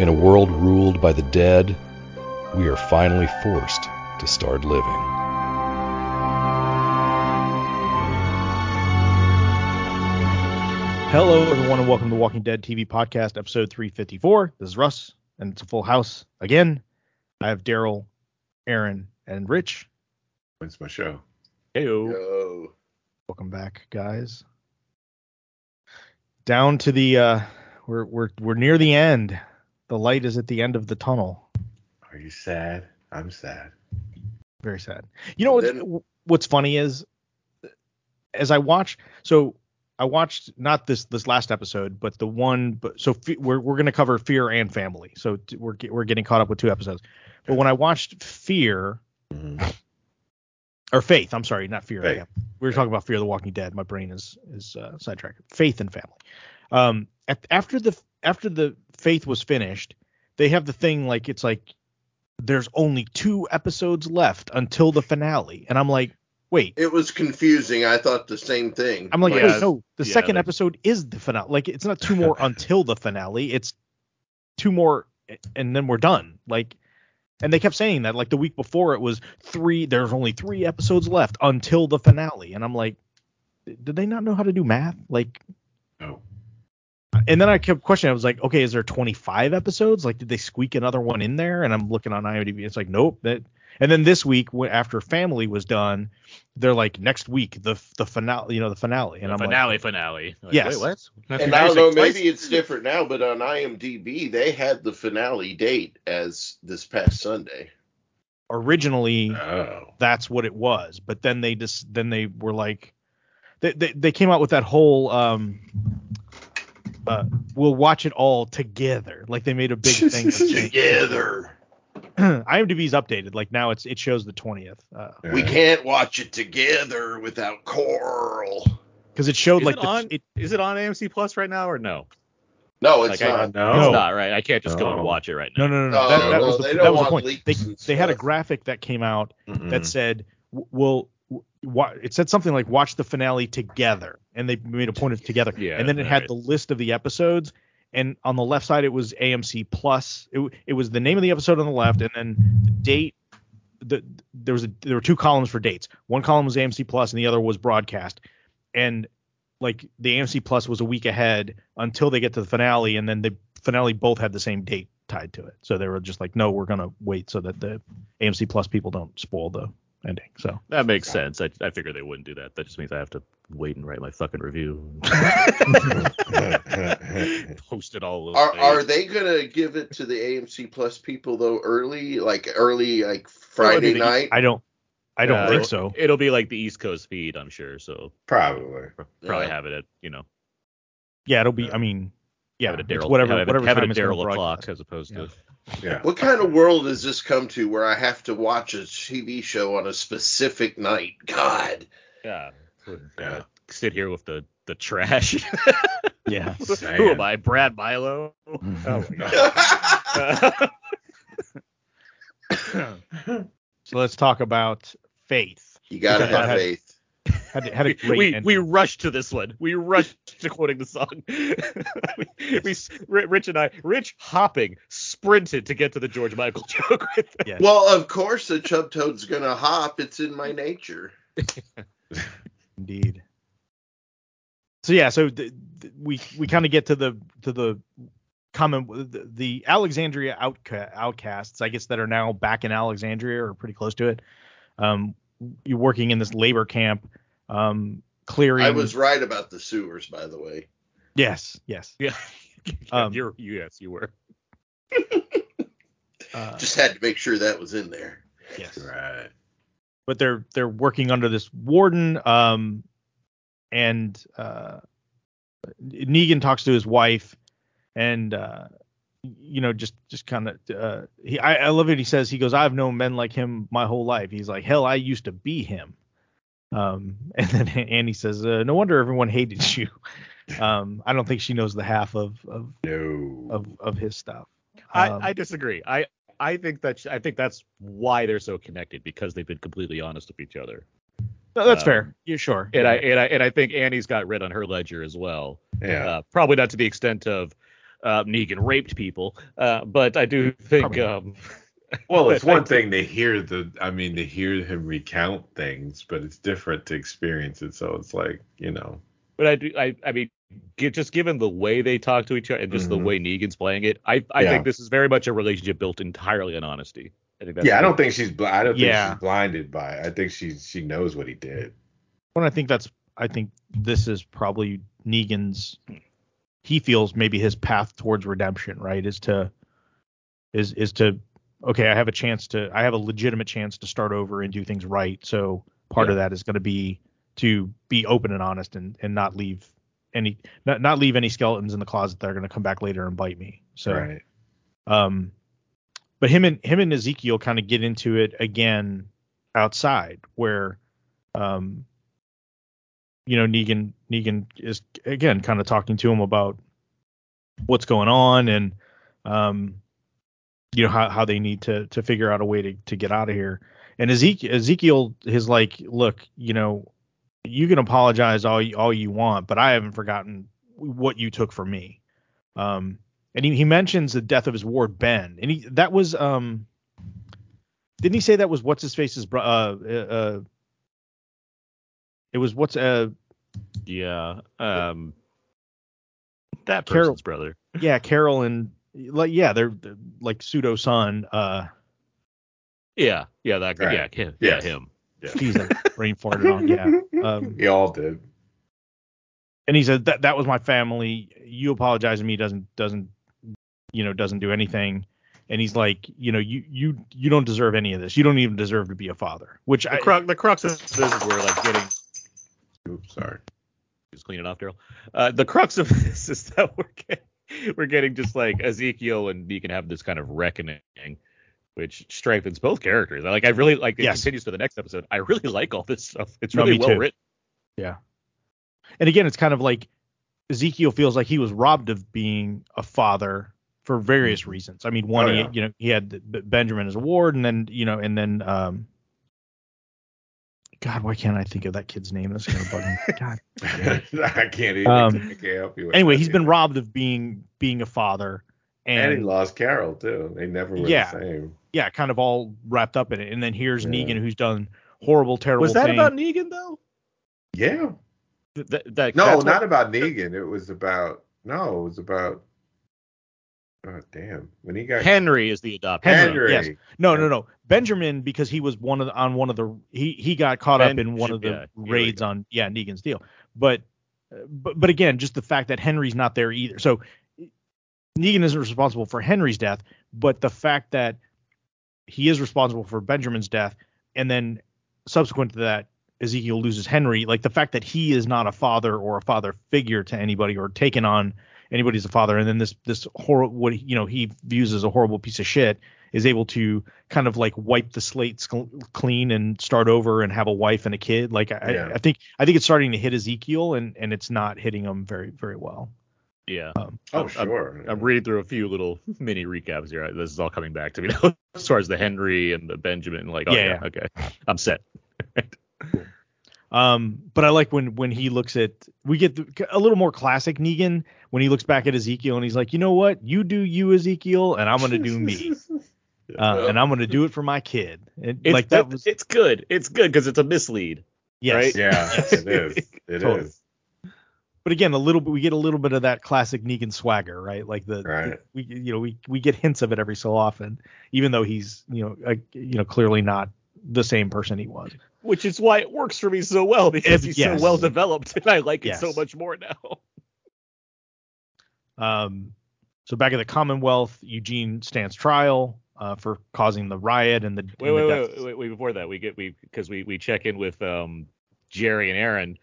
In a world ruled by the dead, we are finally forced to start living. Hello, everyone, and welcome to Walking Dead TV Podcast, episode 354. This is Russ, and it's a full house again. I have Daryl, Aaron, and Rich. It's my show. Heyo. Yo. Welcome back, guys. Down to the uh we're we're we're near the end. The light is at the end of the tunnel. Are you sad? I'm sad. Very sad. You know what, Then- what's funny is as I watch so I watched not this this last episode, but the one but so fe- we're we're going to cover Fear and Family. So t- we're we're getting caught up with two episodes. But when I watched Fear Mhm. or Faith, I'm sorry, not Fear. Faith. We were talking about Fear of the Walking Dead. My brain is is uh, sidetracked. Faith and Family. Um, at, after the after the Faith was finished, they have the thing like it's like there's only two episodes left until the finale, and I'm like, wait. It was confusing. I thought the same thing. I'm like, Yeah, no, the yeah, second they- episode is the finale. Like, it's not two more until the finale. It's two more, and then we're done. Like, and they kept saying that. Like the week before, it was three. There's only three episodes left until the finale, and I'm like, did they not know how to do math? Like, No. And then I kept questioning. I was like, okay, is there 25 episodes? Like, did they squeak another one in there? And I'm looking on IMDb. It's like, nope. That. And then this week, after Family was done, they're like, next week the the finale. You know, the finale. And The I'm finale, like, finale. Like, Yes. Wait, what? and I don't know, maybe it's different now, but on IMDb they had the finale date as this past Sunday. originally Oh. that's what it was, but then they just then they were like, they they, they came out with that whole um. Uh, we'll watch it all together. Like they made a big thing. of saying- Together. IMDb's updated. Like now it's it shows the twentieth. Uh, We can't watch it together without Coral. because it showed Is like it the, on? it, Is it on AMC Plus right now or no? No, it's Like, I- not. No. It's not right. I can't just go and watch it right now. no no no no. No, that, that no, was the, they that was the point. They they had a graphic that came out Mm-mm. that said w- we'll w- wa- it said something like watch the finale together and they made a point of together. Yeah, and then it had right. the list of the episodes and on the left side it was AMC plus. It, it was the name of the episode on the left and then the date the there was a, there were two columns for dates. One column was AMC plus and the other was broadcast. And like the AMC plus was a week ahead until they get to the finale and then the finale both had the same date tied to it. So they were just like no we're gonna wait so that the AMC plus people don't spoil the ending so That makes sense. I, I figured they wouldn't do that. That just means I have to wait and write my fucking review. Post it all. over Are the are they gonna give it to the AMC Plus people though early, like early, like Well, I Friday mean, night? I don't I don't Uh, think so It'll be like the East Coast feed, I'm sure. So Probably. probably Yeah. have it at you know yeah it'll be I mean yeah have it at Daryl whatever have it, whatever have it time at it's Daryl o'clock broadcast. as opposed Yeah. to Yeah. What kind of world has this come to where I have to watch a TV show on a specific night? God. yeah. Yeah. Sit here with the the trash. yeah Who am I? Brad Milo. Mm-hmm. Oh my god. so let's talk about faith you gotta Because have faith. Had, had a we great we, ending. we rushed to this one. We rushed to quoting the song. we, we Rich and I, Rich hopping, sprinted to get to the George Michael joke. With Yeah. Well, of course the chub toad's gonna hop. It's in my nature. Indeed. So yeah, so th- th- we we kind of get to the to the common the, the Alexandria outca- outcasts, I guess that are now back in Alexandria or pretty close to it. Um, you're working in this labor camp, um, clearing. I was right about the sewers, by the way. yes, yes. yeah, Um, you're yes, you were. Uh, Just had to make sure that was in there. yes. Right. but they're they're working under this warden um and uh Negan talks to his wife and uh you know, just just kind of uh, he I, I love it. He says he goes, I've known men like him my whole life. He's like, hell, I used to be him. Um, and then Annie says, uh, no wonder everyone hated you. Um, I don't think she knows the half of of No. of, of his stuff. I, Um, I disagree. I I think that I think that's why they're so connected because they've been completely honest with each other. no, that's um, fair. Yeah, sure. And I and I and I think Annie's got red on her ledger as well. yeah. Uh, probably not to the extent of uh, Negan raped people, uh, but I do think Probably um, well, it's one thing to hear the. I mean, to hear him recount things, but it's different to experience it. So it's like, you know. But I do. I. I mean, gi- just given the way they talk to each other and just the Mhm. way Negan's playing it, I. I Yeah. think this is very much a relationship built entirely on honesty. I think that's yeah, I don't think she's. Bl- I don't Yeah. think she's blinded by. it. I think she she knows what he did. Well, I think that's I think this is probably Negan's he feels maybe his path towards redemption, right? Is to is is to okay, I have a chance to I have a legitimate chance to start over and do things right. So part of that is going to be to be open and honest and and not leave any not not leave any skeletons in the closet that are going to come back later and bite me. So right. um, but him and him and Ezekiel kind of get into it again outside, where um, you know Negan Negan is again kind of talking to him about what's going on and um, you know how how they need to to figure out a way to to get out of here. And Ezekiel Ezekiel is like, look, you know, you can apologize all you, all you want, but I haven't forgotten what you took from me. Um, and he, he mentions the death of his ward Ben, and he that was um, didn't he say that was what's his face's bro? Uh, uh, uh, it was what's uh Yeah. Um. That Carol- person's brother. yeah Carol and like yeah they're, they're like pseudo son uh Yeah. Yeah. That guy. Right. Yeah. Him. Yes. Yeah. Him. geez I brain farted on yeah um We all did. and he said that that was my family you apologizing to me doesn't doesn't you know doesn't do anything and he's like you know you you you don't deserve any of this you don't even deserve to be a father which The I crux. The crux of this is we're like getting. Oops, sorry. Just clean it off, Daryl. Uh, the crux of this is that we're getting, we're getting just like Ezekiel and Deacon have this kind of reckoning, which strengthens both characters. I Like I really like it Yes. continues to the next episode. I really like all this stuff. It's really me well too. written. Yeah. And again it's kind of like Ezekiel feels like he was robbed of being a father for various reasons. I mean, one, Oh, he, you know, he had Benjamin as a ward, and then you know, and then um, God, why can't I think of that kid's name? That's gonna bug me. God. I can't even. Um, I can't help you. with Anyway, that he's been robbed of being being a father, And he lost Carol too. They never were Yeah. the same. yeah, kind of all wrapped up in it. And then here's Yeah. Negan, who's done horrible, terrible Was that thing. about Negan though? Yeah. Th- That, that, No, not what- about Negan. It was about no, it was about. Oh damn! When he got Henry is the adopted. Henry, Henry. yes. No, no, no. Benjamin because he was one of the, on one of the he he got caught up in one of the yeah, raids on yeah Negan's deal. But but but again, just the fact that Henry's not there either. So Negan isn't responsible for Henry's death, but the fact that he is responsible for Benjamin's death, and then subsequent to that, Ezekiel loses Henry. Like the fact that he is not a father or a father figure to anybody or taken on anybody as a father, and then this this horrible what you know he views as a horrible piece of shit is able to kind of like wipe the slate sc- clean and start over and have a wife and a kid. Like I, Yeah. I think I think it's starting to hit Ezekiel and and it's not hitting him very very well. Yeah. Um, Oh I'm- sure. I'm reading through a few little mini recaps here. This is all coming back to me now, as far as the Henry and the Benjamin. Like, oh Yeah, yeah, okay, I'm set. Um, but I like when when he looks at we get the, a little more classic Negan when he looks back at Ezekiel and he's like, you know what, you do you Ezekiel, and I'm gonna do me, uh, and I'm gonna do it for my kid. And It's, like that was it's good. It's good because it's a mislead. yes. right? yeah, Yes. it is. It is. Totally. But again, a little bit we get a little bit of that classic Negan swagger, right? Like the, Right. we you know we we get hints of it every so often, even though he's you know uh, you know clearly not the same person he was. Which is why it works for me so well because If- he's yes. so well developed and I like it so much more now. Um, so back at the Commonwealth, Eugene stands trial uh, for causing the riot and the Wait, and the wait, deaths. wait, wait, wait. Before that, we get we because we we check in with um Jerry and Aaron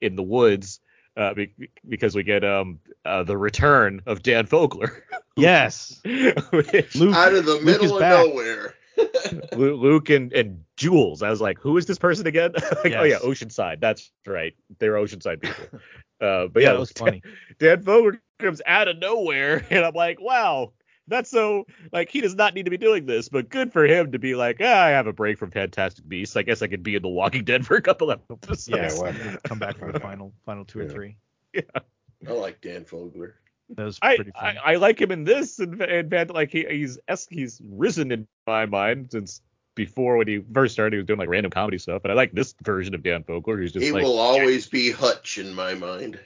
in the woods. uh, be- because we get um uh, the return of Dan Fogler. Yes. Which- Luke, Out of the Luke middle of back. nowhere. Lu- Luke and, and Jules. I was like, who is this person again? like, Oh yeah, Oceanside. That's right. They're Oceanside people. Uh, but yeah, yeah, that was funny. Dan Fogler comes out of nowhere, and I'm like, wow, that's so like he does not need to be doing this, but good for him to be like, ah, I have a break from Fantastic Beasts. I guess I could be in The Walking Dead for a couple of episodes. Yeah, why not? Come back for the final final two or three. Yeah. I like Dan Fogler. That was I, pretty I funny. I like him in this, and, and Van- like he, he's he's risen in my mind since before when he first started. He was doing like random comedy stuff, but I like this version of Dan Fogler. Who's just He like, will always be Hutch in my mind.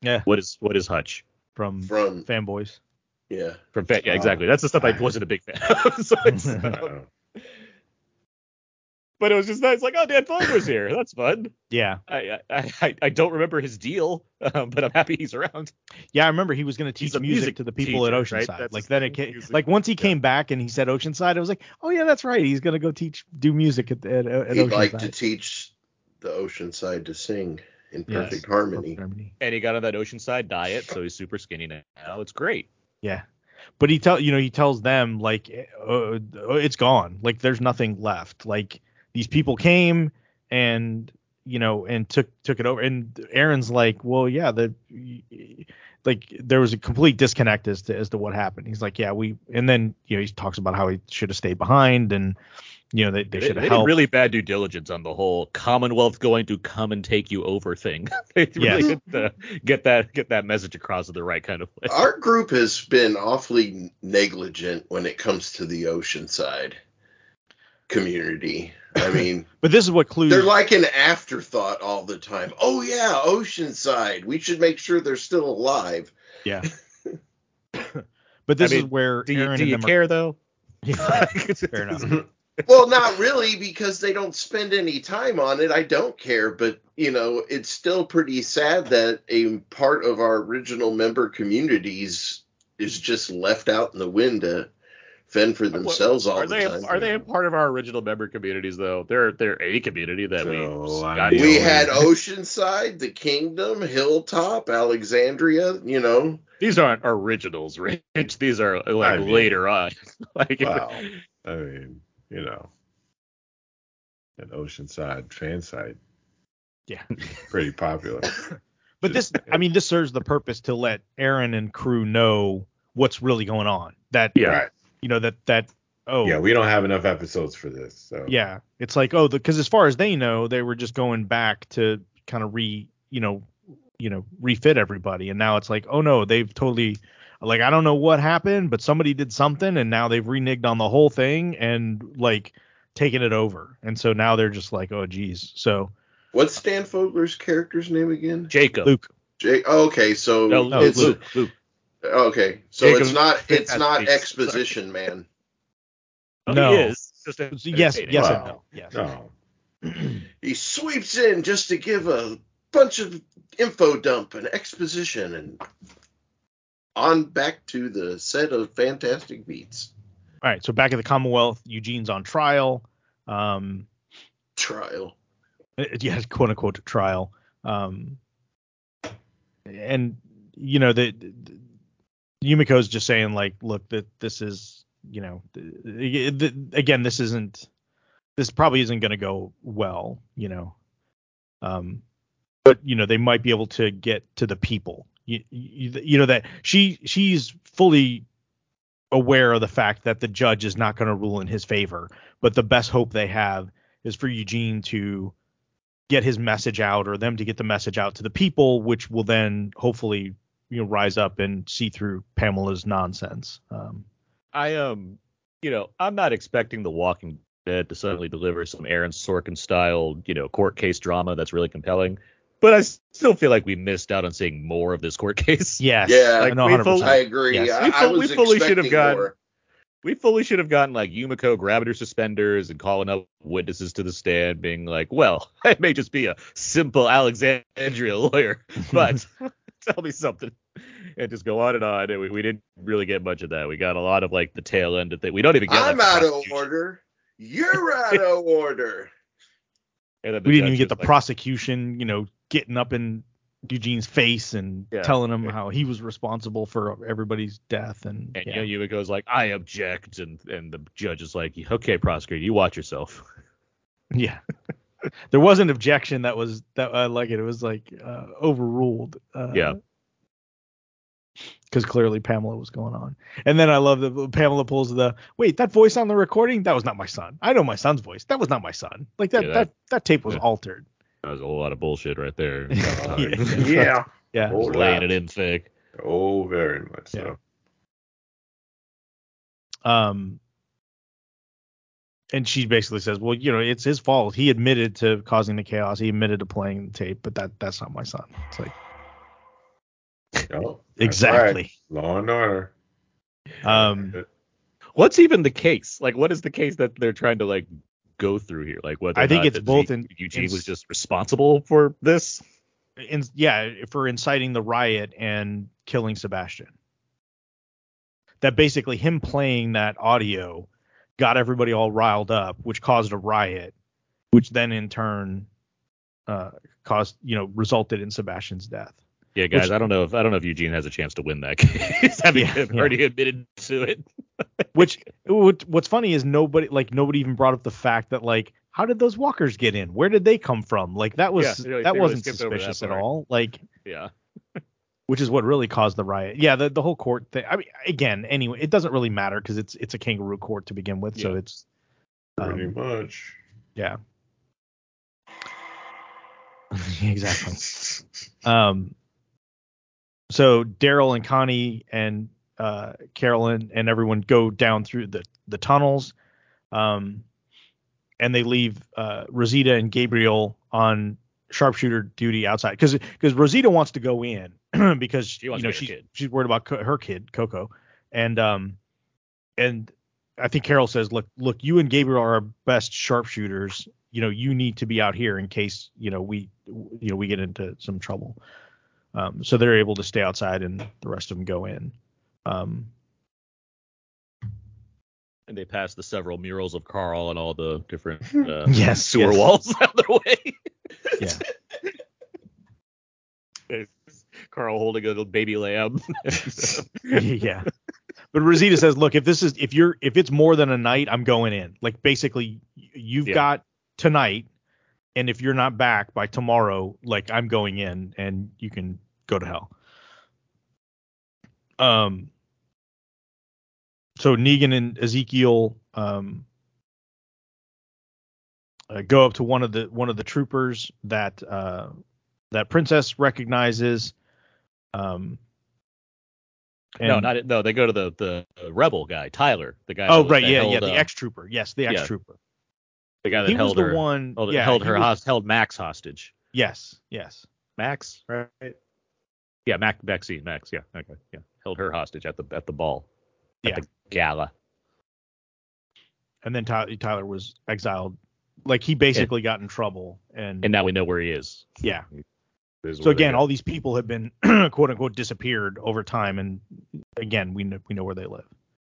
yeah, what is what is Hutch from From fanboys. yeah. from? Fa- yeah, exactly. That's the stuff I I- wasn't a big fan of. so it's, Uh, but it was just nice, like, oh, Dan Fogler's here. That's fun. Yeah, I I, I, I don't remember his deal, um, but I'm happy he's around. yeah. I remember he was going to teach music, music to the people at teacher, right? Oceanside. That's like then it came, music. like once he came back and he said Oceanside, I was like, oh yeah, that's right. He's going to go teach do music at at, at He'd Oceanside. like to teach the Oceanside to sing in Yes. perfect harmony. Harmony. And he got on that Oceanside diet, so he's super skinny now. It's great. Yeah. But he tell you know he tells them like uh, uh, it's gone like there's nothing left like these people came and you know and took took it over and Aaron's like well yeah the like there was a complete disconnect as to as to what happened he's like yeah we and then you know he talks about how he should have stayed behind and you know they, they They, should have did helped really bad due diligence on the whole Commonwealth going to come and take you over thing. they Yes. really did, uh, get that get that message across in the right kind of way. Our group has been awfully negligent when it comes to the Oceanside community. I mean, but this is what clues they're like an afterthought all the time. Oh yeah, Oceanside. We should make sure they're still alive. yeah but this I is where Do you, Aaron do and you them care though? yeah, fair enough Well, not really because they don't spend any time on it. I don't care, but you know, it's still pretty sad that a part of our original member communities is just left out in the wind to fend for themselves all are the they time. are they a part of our original member communities though? They're they're a community that we No, I got mean- we had Oceanside, the Kingdom, Hilltop, Alexandria. You know, these aren't originals, Rich. These are like I mean- later on. like Wow. I mean, you know, an Oceanside fan site, yeah pretty popular. But this, I mean, this serves the purpose to let Aaron and crew know what's really going on. That, Yeah. Right. You know, that that oh Yeah, we don't have enough episodes for this. So yeah, it's like oh, because as far as they know, they were just going back to kind of re, you know, you know, refit everybody, and now it's like oh no, they've totally. Like I don't know what happened, but somebody did something, and now they've reneged on the whole thing and like taken it over, and so now they're just like, oh geez. So what's Dan Fogler's character's name again? Jacob. Luke, Jake. Oh, okay, so No, No, it's Luke. Luke. Okay. So Jacob- it's not it's not Fantastic. exposition man. Oh, No. He is. Just a- yes, entertaining. yes, and no, yes. No. He sweeps in just to give a bunch of info dump and exposition and on back to the set of Fantastic Beasts All right, so back at the Commonwealth, Eugene's on trial. Um, trial. uh, yeah, quote unquote trial. Um, and you know the, the Yumiko's just saying like, look, that this is, you know, the, the, again, this isn't, this probably isn't going to go well, you know. Um, but you know they might be able to get to the people. You, you, you know that she she's fully aware of the fact that the judge is not going to rule in his favor, but the best hope they have is for Eugene to get his message out or them to get the message out to the people, which will then hopefully you know rise up and see through Pamela's nonsense. Um, I um, you know, I'm not expecting The Walking Dead to suddenly deliver some Aaron Sorkin style, you know, court case drama that's really compelling. But I still feel like we missed out on seeing more of this court case. yes, Yeah, I like, know we 100%. fully- I agree. Yes. I, We I fu- we was fully should have expecting gotten- more. We fully should have gotten like Yumiko grabbing her suspenders and calling up witnesses to the stand, being like, "Well, I may just be a simple Alexandria lawyer, but tell me something." And just go on and on. And we, we didn't really get much of that. We got a lot of like the tail end of things. We don't even get. I'm like, out of order. You're out of order. And then the we didn't even get the like, prosecution, you know, getting up in Eugene's face and Yeah. telling him how he was responsible for everybody's death and, And yeah. you know, Yumiko's like, I object, and and the judge is like, okay, prosecutor, you watch yourself. Yeah. there was an objection that was that I like it. It was like uh, overruled. Uh, Yeah. Because clearly Pamela was going on. And then I love that Pamela pulls the wait, that voice on the recording, that was not my son. I know my son's voice. That was not my son. Like that Yeah, that, that- that tape was yeah. altered. That was a whole lot of bullshit right there. Yeah. Yeah. Yeah. Oh, laying it in thick. Oh, very much so. Um and she basically says, Well, you know, it's his fault. He admitted to causing the chaos. He admitted to playing the tape, but that that's not my son. It's like Oh, Exactly. right. Law and order. um What's even the case? Like, what is the case that they're trying to like go through here? Like, what I think it's both Eu- in- Eugene in- was just responsible for this. in, yeah, for inciting the riot and killing Sebastian. That basically him playing that audio got everybody all riled up, which caused a riot, which then in turn uh, caused, you know, resulted in Sebastian's death. Yeah, guys, Which- I don't know if I don't know if Eugene has a chance to win that case, having Yeah, yeah. already admitted to it. Which what, what's funny is nobody like nobody even brought up the fact that like how did those walkers get in? Where did they come from? Like that was Yeah, that wasn't over that suspicious at all. Like Yeah, which is what really caused the riot. Yeah, the, the whole court thing. I mean, again, anyway, it doesn't really matter because it's it's a kangaroo court to begin with, so Yeah. it's Pretty um, much. yeah, exactly. Um, so Daryl and Connie and uh, Carolyn and everyone go down through the the tunnels, um, and they leave uh, Rosita and Gabriel on sharpshooter duty outside because because Rosita wants to go in because She wants you know to get her she's she's worried about co- her kid Coco, and um and I think Carol says look look you and Gabriel are our best sharpshooters. You know you need to be out here in case you know we you know we get into some trouble. Um so they're able to stay outside and the rest of them go in. Um and they passed the several murals of Carl and all the different uh, Yes, sewer yes. walls out of their way. yeah Carl holding a little baby lamb. yeah. But Rosita says, look, if this is if you're if it's more than a night, I'm going in. Like basically, you've Yeah. got tonight, and if you're not back by tomorrow, like I'm going in, and you can go to hell. Um. So Negan and Ezekiel um uh, go up to one of the one of the troopers that uh that Princess recognizes. Um. no, not no. They go to the the rebel guy, Tyler, the guy. Oh that right, that yeah, held, yeah, the uh, ex trooper. Yes, the ex trooper. the guy that He was held the her, one. held, yeah, held he her was- host, held Max hostage. Yes, yes. Max, right? Yeah, Max, Maxine, Max. Yeah, okay, yeah, held her hostage at the at the ball, at Yeah. the gala. And then Tyler, Tyler was exiled. Like he basically got in trouble, and, And now we know where he is. yeah. This is So again, all these people have been quote unquote disappeared over time, and again, we know we know where they live.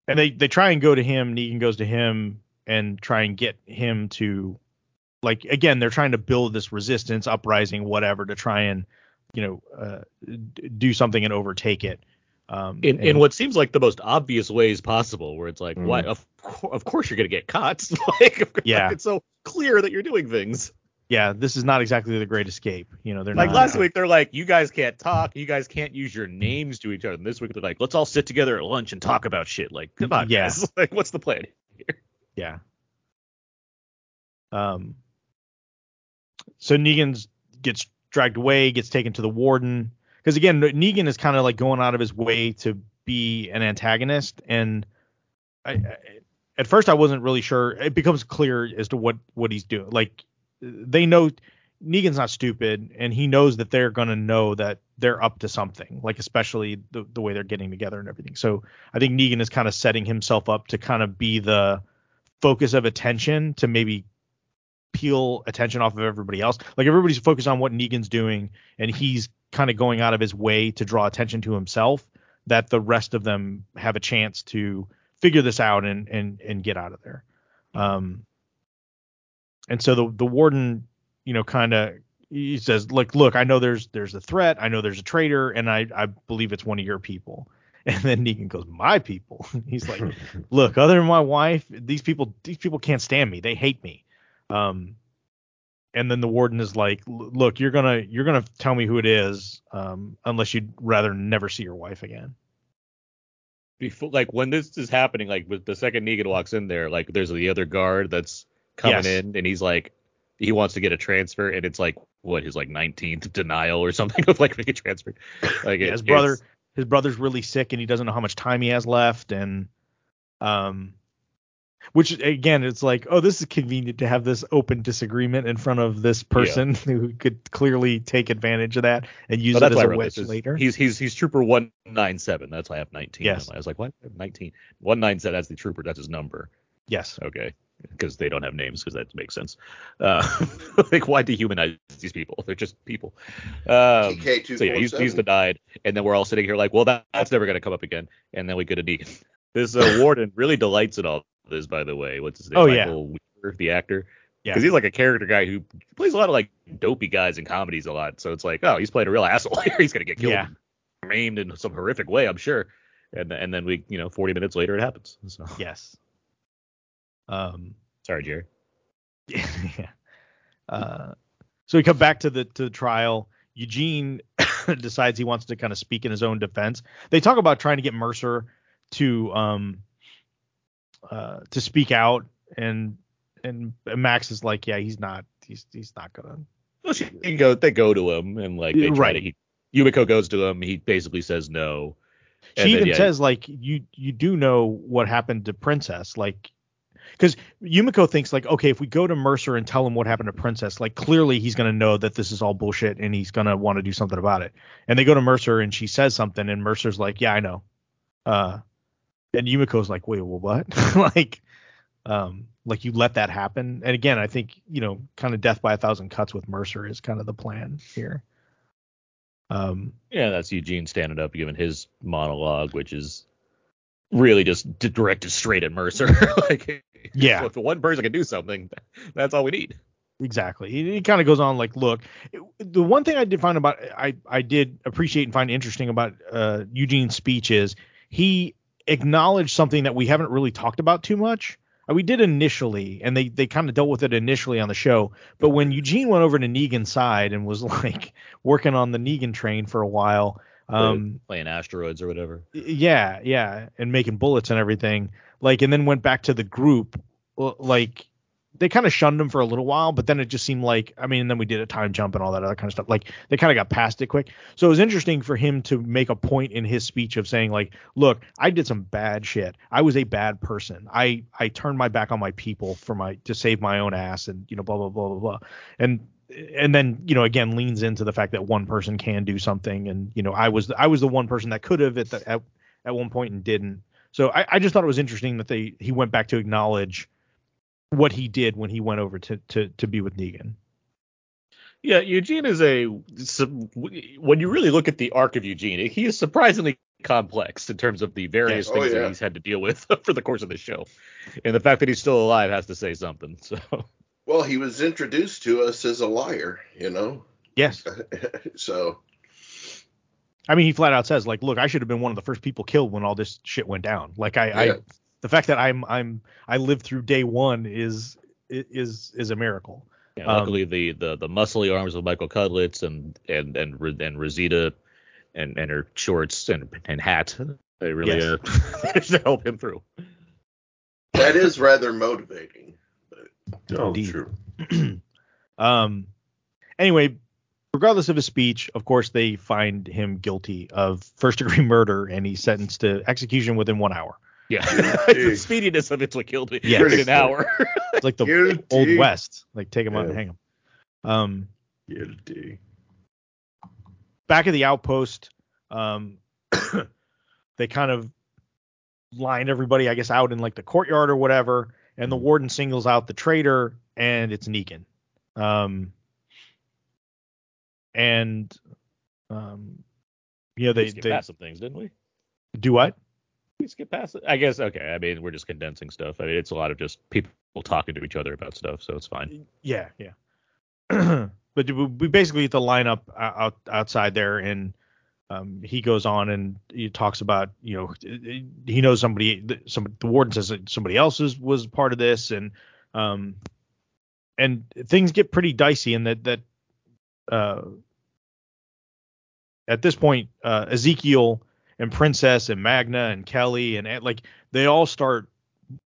And they they try and go to him. Negan goes to him and try and get him to, like again, they're trying to build this resistance, uprising, whatever, to try and you know uh, d- do something and overtake it. Um, in, and- in what seems like the most obvious ways possible, where it's like, Mm. what? Of, cour- of course you're gonna get caught. like, of course, Yeah. it's so clear that you're doing things. Yeah, this is not exactly the Great Escape. You know, they're Like not, last week, they're like, you guys can't talk, you guys can't use your names to each other. And this week, they're like, let's all sit together at lunch and talk about shit. Like, come on, Yeah. guys. Like, what's the plan? Here? Yeah. Um. So Negan's gets dragged away, gets taken to the warden because again, Negan is kind of like going out of his way to be an antagonist, and I, I at first I wasn't really sure. It becomes clear as to what what he's doing. Like they know Negan's not stupid, and he knows that they're gonna know that they're up to something. Like especially the the way they're getting together and everything. So I think Negan is kind of setting himself up to kind of be the focus of attention to maybe peel attention off of everybody else. Like everybody's focused on what Negan's doing, and he's kind of going out of his way to draw attention to himself. That the rest of them have a chance to figure this out and and and get out of there. Um, and so the the warden, you know, kind of he says, "Look, look, I know there's there's a threat. I know there's a traitor, and I I believe it's one of your people." And then Negan goes, "My people." He's like, "Look, other than my wife, these people these people can't stand me. They hate me." Um, and then the warden is like, "Look, you're gonna you're gonna tell me who it is, um, unless you'd rather never see your wife again." Before, like when this is happening, like with the second Negan walks in there, like there's the other guard that's coming Yes. in, and he's like, he wants to get a transfer, and it's like what his like 19th denial or something of like making a transfer. Like Yeah, it- his brother his brother's really sick and he doesn't know how much time he has left and um which again it's like oh this is convenient to have this open disagreement in front of this person who could clearly take advantage of that and use Oh, it as a wedge later He's he's he's trooper 197. That's why I have 19. Yes. I was like, what? 19. 197. That's the trooper. That's his number. yes Okay. Because they don't have names, because that makes sense. Uh, like, why dehumanize these people? They're just people. Um, TK247. so yeah, he's, he's died, and then we're all sitting here like, well, that, that's never going to come up again. And then we go to Negan. This uh, warden really delights in all this, by the way. What's his name? Oh, yeah. Weaver, the actor. Yeah. Because he's like a character guy who plays a lot of like dopey guys in comedies a lot. So it's like, oh, he's playing a real asshole here. He's gonna get killed, Yeah. maimed in some horrific way, I'm sure. And and then we, you know, 40 minutes later, it happens. So yes um sorry, Jerry. yeah. Uh, so we come back to the to the trial. Eugene decides he wants to kind of speak in his own defense. They talk about trying to get Mercer to um uh to speak out, and and Max is like, yeah, he's not he's he's not gonna. Well, she can go. They go to him and like they try Right. to. He, Yumiko goes to him. He basically says no. And She then, even yeah, says like you you do know what happened to Princess like. Because Yumiko thinks like, okay, if we go to Mercer and tell him what happened to Princess, like clearly he's gonna know that this is all bullshit and he's gonna want to do something about it. And they go to Mercer and she says something and Mercer's like, yeah, I know. Uh, and Yumiko's like, wait, well, what? like, um, like you let that happen. And again, I think you know, kind of death by a thousand cuts with Mercer is kind of the plan here. Um, Yeah, that's Eugene standing up giving his monologue, which is really just directed straight at Mercer. like, Yeah. so if one person can do something, that's all we need. Exactly. He, he kind of goes on like, look, it- the one thing I did find about I I did appreciate and find interesting about uh, Eugene's speech is he acknowledged something that we haven't really talked about too much. Uh, We did initially, and they they kind of dealt with it initially on the show. But when Eugene went over to Negan's side and was like working on the Negan train for a while, um, Playing asteroids or whatever. yeah, yeah, and making bullets and everything. Like, and then went back to the group. Like, they kind of shunned him for a little while, but then it just seemed like, I mean, and then we did a time jump and all that other kind of stuff. Like, they kind of got past it quick. So it was interesting for him to make a point in his speech of saying, like, look, I did some bad shit. I was a bad person. I I turned my back on my people for my to save my own ass, and you know, blah blah blah blah blah. And and then you know again leans into the fact that one person can do something and you know i was i was the one person that could have at the at, at one point and didn't so I, I just thought it was interesting that they he went back to acknowledge what he did when he went over to to to be with negan Yeah, Eugene is a. When you really look at the arc of Eugene, he is surprisingly complex in terms of the various Yes. Oh, things Oh, yeah. that he's had to deal with for the course of the show, and the fact that he's still alive has to say something. So Well, he was introduced to us as a liar, you know. yes so i mean he flat out says like look i should have been one of the first people killed when all this shit went down like i i the fact that i'm i'm i lived through day one is is is a miracle yeah, Um, luckily the, the the muscly arms of Michael Cudlitz and and and Ro- and Rosita and and her shorts and and hat they really Yes. uh, managed help him through. that is rather motivating. But, Oh, Indeed. true. Um. Anyway, regardless of his speech, of course they find him guilty of first degree murder, and he's sentenced to execution within one hour. Yeah, the speediness of it's what killed me. Yeah. in an hour. It's like the Guilty. old west, like take him out and hang him. Um. Guilty. Back at the outpost, um, they kind of line everybody, I guess, out in like the courtyard or whatever, and the warden singles out the traitor, and it's Negan. Um. And, um, you know they they past some things, didn't we? do what? We skip past it. I guess okay. I mean, we're just condensing stuff. I mean, it's a lot of just people talking to each other about stuff, so it's fine. Yeah, yeah. but we we basically get the lineup out outside there, and um, he goes on and he talks about you know he knows somebody some the warden says that somebody else is, was part of this, and um and things get pretty dicey, and that that uh at this point uh Ezekiel and Princess and Magna and Kelly and like they all start.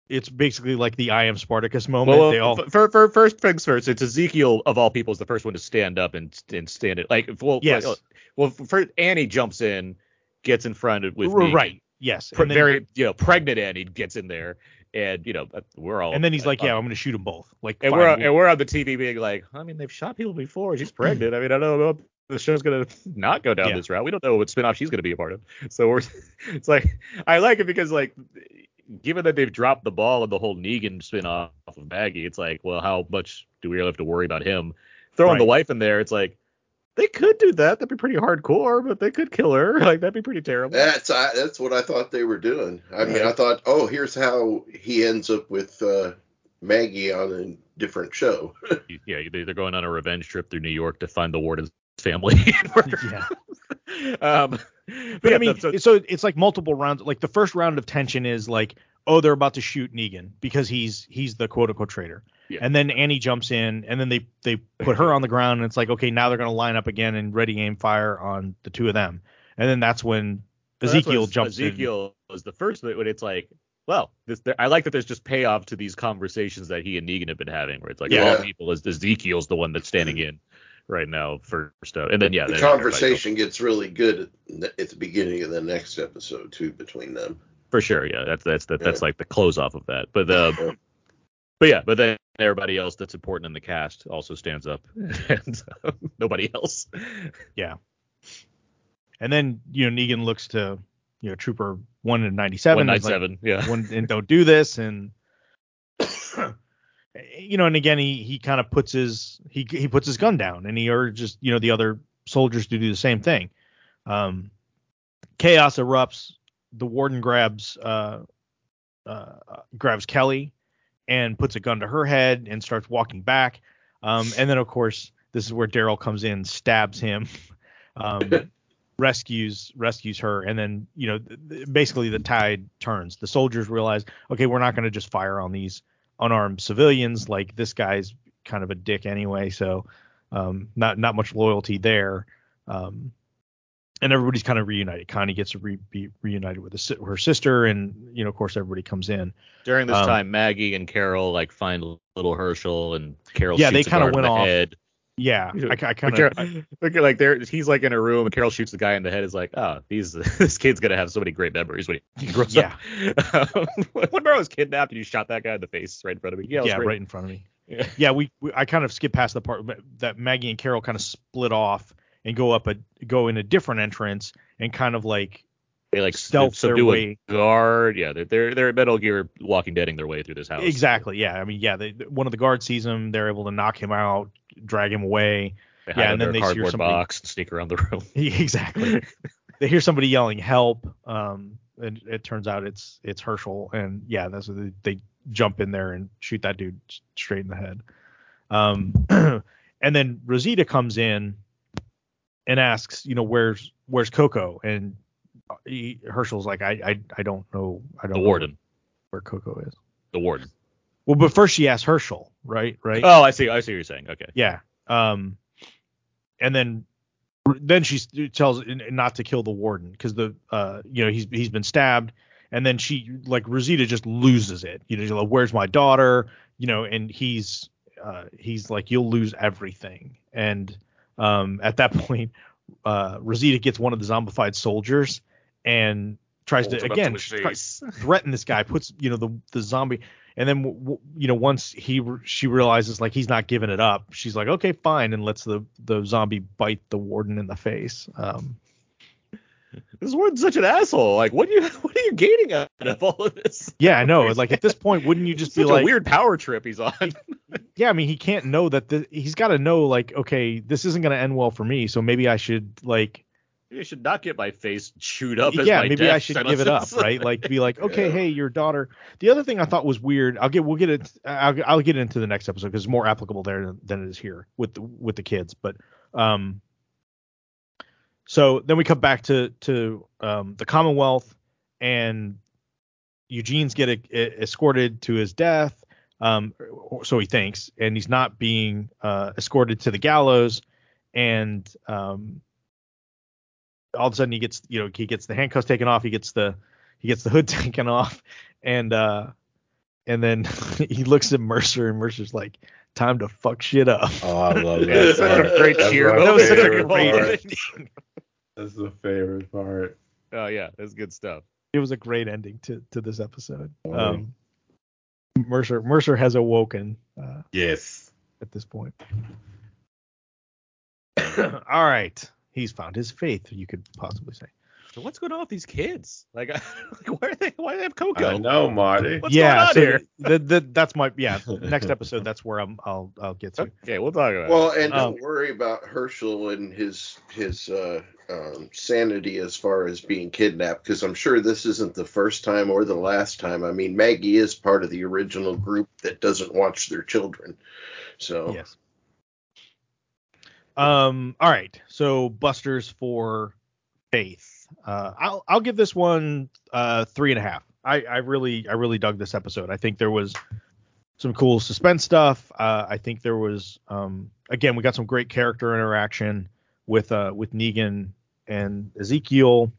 It's basically like the I am Spartacus moment. Well, they all f- for, for first things first, it's Ezekiel of all people is the first one to stand up and and stand it like well Yes. like, well first Annie jumps in, gets in front of with right. Yes. Pre- very you know pregnant Annie gets in there and you know uh, we're all and then he's like, uh, "Yeah, I'm going to shoot them both." Like, and fine, we're we'll- and we're on the TV being like, I mean, they've shot people before. She's pregnant. I mean, I don't know the show's gonna not go down Yeah. this route. We don't know what spinoff she's gonna be a part of. So we're, it's like I like it because like, given that they've dropped the ball on the whole Negan spinoff of Maggie, it's like, well, how much do we really have to worry about him? Throwing the Right. wife in there, it's like. They could do that. That'd be pretty hardcore, but they could kill her. Like that'd be pretty terrible. That's I, that's what I thought they were doing. I mean, Right. I thought, oh, here's how he ends up with uh, Maggie on a different show. yeah, they- they're going on a revenge trip through New York to find the warden's family. yeah. um, but, But yeah, I mean, so- so it's like multiple rounds. Like the first round of tension is like, oh, they're about to shoot Negan because he's he's the quote unquote traitor. Yeah. And then Annie jumps in, and then they they put her on the ground, and it's like, okay, now they're gonna line up again and ready aim fire on the two of them. And then that's when Well, that's Ezekiel jumps in. Ezekiel was the first when it's like, well, this, there, I like that there's just payoff to these conversations that he and Negan have been having, where it's like, Yeah. all people, is Ezekiel's the one that's standing in right now first out, and then yeah, the conversation gets really good at, at the beginning of the next episode too between them. for sure, yeah, that's that's that, that's like the close off of that, but um, but yeah, but then everybody else that's important in the cast also stands up, and uh, nobody else. Yeah. And then you know Negan looks to you know Trooper one and ninety seven. One nine seven, yeah. one and don't do this and you know and again he he kind of puts his he he puts his gun down and he urges you know the other soldiers to do the same thing um chaos erupts the warden grabs uh uh grabs kelly and puts a gun to her head and starts walking back. Um and then of course this is where daryl comes in stabs him um rescues rescues her. And then you know th- th- basically the tide turns. The soldiers realize okay we're not going to just fire on these unarmed civilians. Like this guy's kind of a dick anyway so um not not much loyalty there. Um and everybody's kind of reunited connie gets to re- be reunited with her sister and you know of course everybody comes in During this Um, time, Maggie and Carol like find little Hershel, and Carol Yeah, they kinda went off. head. yeah i, I kind of look at like there, he's like in a room, and Carol shoots the guy in the head. Is like, oh, these this kid's gonna have so many great memories when he grows Yeah. up. Um, when I was kidnapped and you shot that guy in the face right in front of me. Yeah, yeah great. right in front of me Yeah. yeah we, we i kind of skipped past the part that maggie and carol kind of split off and go up a go in a different entrance and kind of like They like Stealth their way- a guard. Yeah, they're they're they're Metal Gear Walking Deading their way through this house. exactly yeah i mean yeah they, one of the guards sees him they're able to knock him out drag him away They Yeah, and then they hear somebody- box and sneak around the room. exactly they hear somebody yelling help um and it turns out it's it's hershel and yeah that's what they, they jump in there and shoot that dude straight in the head um and then rosita comes in and asks you know where's where's coco and he, hershel's like I, I i don't know i don't The know warden. where coco is The warden. well but first she asks hershel right right Oh, I see. I see what you're saying. Okay. yeah. Um, and then then she tells not to kill the warden because the uh you know he's he's been stabbed and then she like Rosita just loses it. You know, she's like, where's my daughter? You know, and he's uh he's like you'll lose everything. And um at that point, uh Rosita gets one of the zombified soldiers and tries Holds to it up to again try- threaten this guy puts you know the the zombie and then w- w- you know once he she realizes like he's not giving it up she's like okay fine and lets the the zombie bite the warden in the face. Um This warden's such an asshole. Like, what are you what are you gaining out of all of this? yeah i know like at this point wouldn't you just be like a weird power trip he's on. yeah i mean he can't know that the, he's got to know like okay this isn't going to end well for me so maybe i should like maybe I should not get my face chewed up. As yeah, maybe I should give it up, right? Like be like, okay, Yeah. hey, your daughter. The other thing I thought was weird. I'll get we'll get it. I'll, I'll get into the next episode because it's more applicable there than, than it is here with the with the kids. But um, so then we come back to to um the Commonwealth and Eugene's get e- escorted to his death. Um, so he thinks, and he's not being uh, escorted to the gallows, and um, all of a sudden he gets you know he gets the handcuffs taken off he gets the he gets the hood taken off and uh and then he looks at mercer and mercer's like time to fuck shit up Oh, I love Yeah, that. such a great That's cheer that was such a great part. ending That's the favorite part. Oh yeah, that's good stuff. it was a great ending to to this episode Oh. um mercer mercer has awoken uh Yes. at this point all right he's found his faith you could possibly say So what's going on with these kids? Like, like where are they? Why do they have Coco? I know, Marty. What's yeah going on so here? The, the, that's my yeah next episode that's where i'm i'll i'll get to Okay, we'll talk about. Well, it. and Um, don't worry about Hershel and his his uh, um, sanity as far as being kidnapped, because I'm sure this isn't the first time or the last time. I mean, Maggie is part of the original group that doesn't watch their children. So Yes. Um. All right. So Busters for Faith. Uh, I'll I'll give this one uh three and a half. I I really I really dug this episode. I think there was some cool suspense stuff. Uh, I think there was um again we got some great character interaction with uh with Negan and Ezekiel.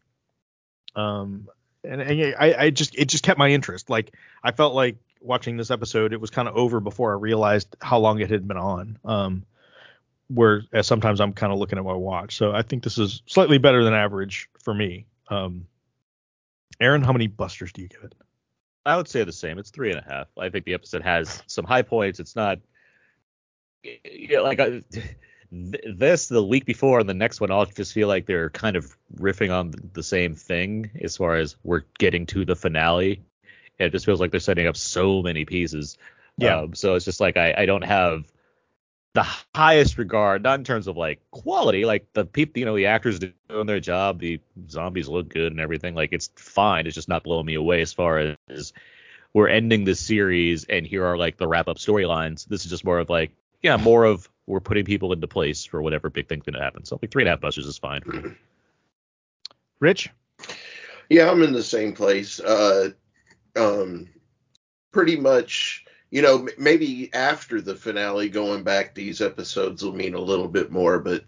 Um. And, and I, I just it just kept my interest. Like I felt like watching this episode, it was kind of over before I realized how long it had been on. Um, where as sometimes I'm kind of looking at my watch. So I think this is slightly better than average for me. Um, Aaron, how many busters do you give it? I would say the same. It's three and a half. I think the episode has some high points. It's not, yeah, like uh, th- this the week before and the next one. I'll just feel like they're kind of riffing on the same thing as far as we're getting to the finale. It just feels like they're setting up so many pieces. Yeah. Um, so it's just like I, I don't have the highest regard, not in terms of like quality, like the people, you know, the actors doing their job, the zombies look good and everything. Like it's fine. It's just not blowing me away as far as we're ending this series and here are like the wrap up storylines. This is just more of like, yeah, more of we're putting people into place for whatever big thing's gonna happen. So like three and a half busters is fine. Rich? Yeah, I'm in the same place. Uh, um, pretty much, you know, maybe after the finale, going back, these episodes will mean a little bit more. But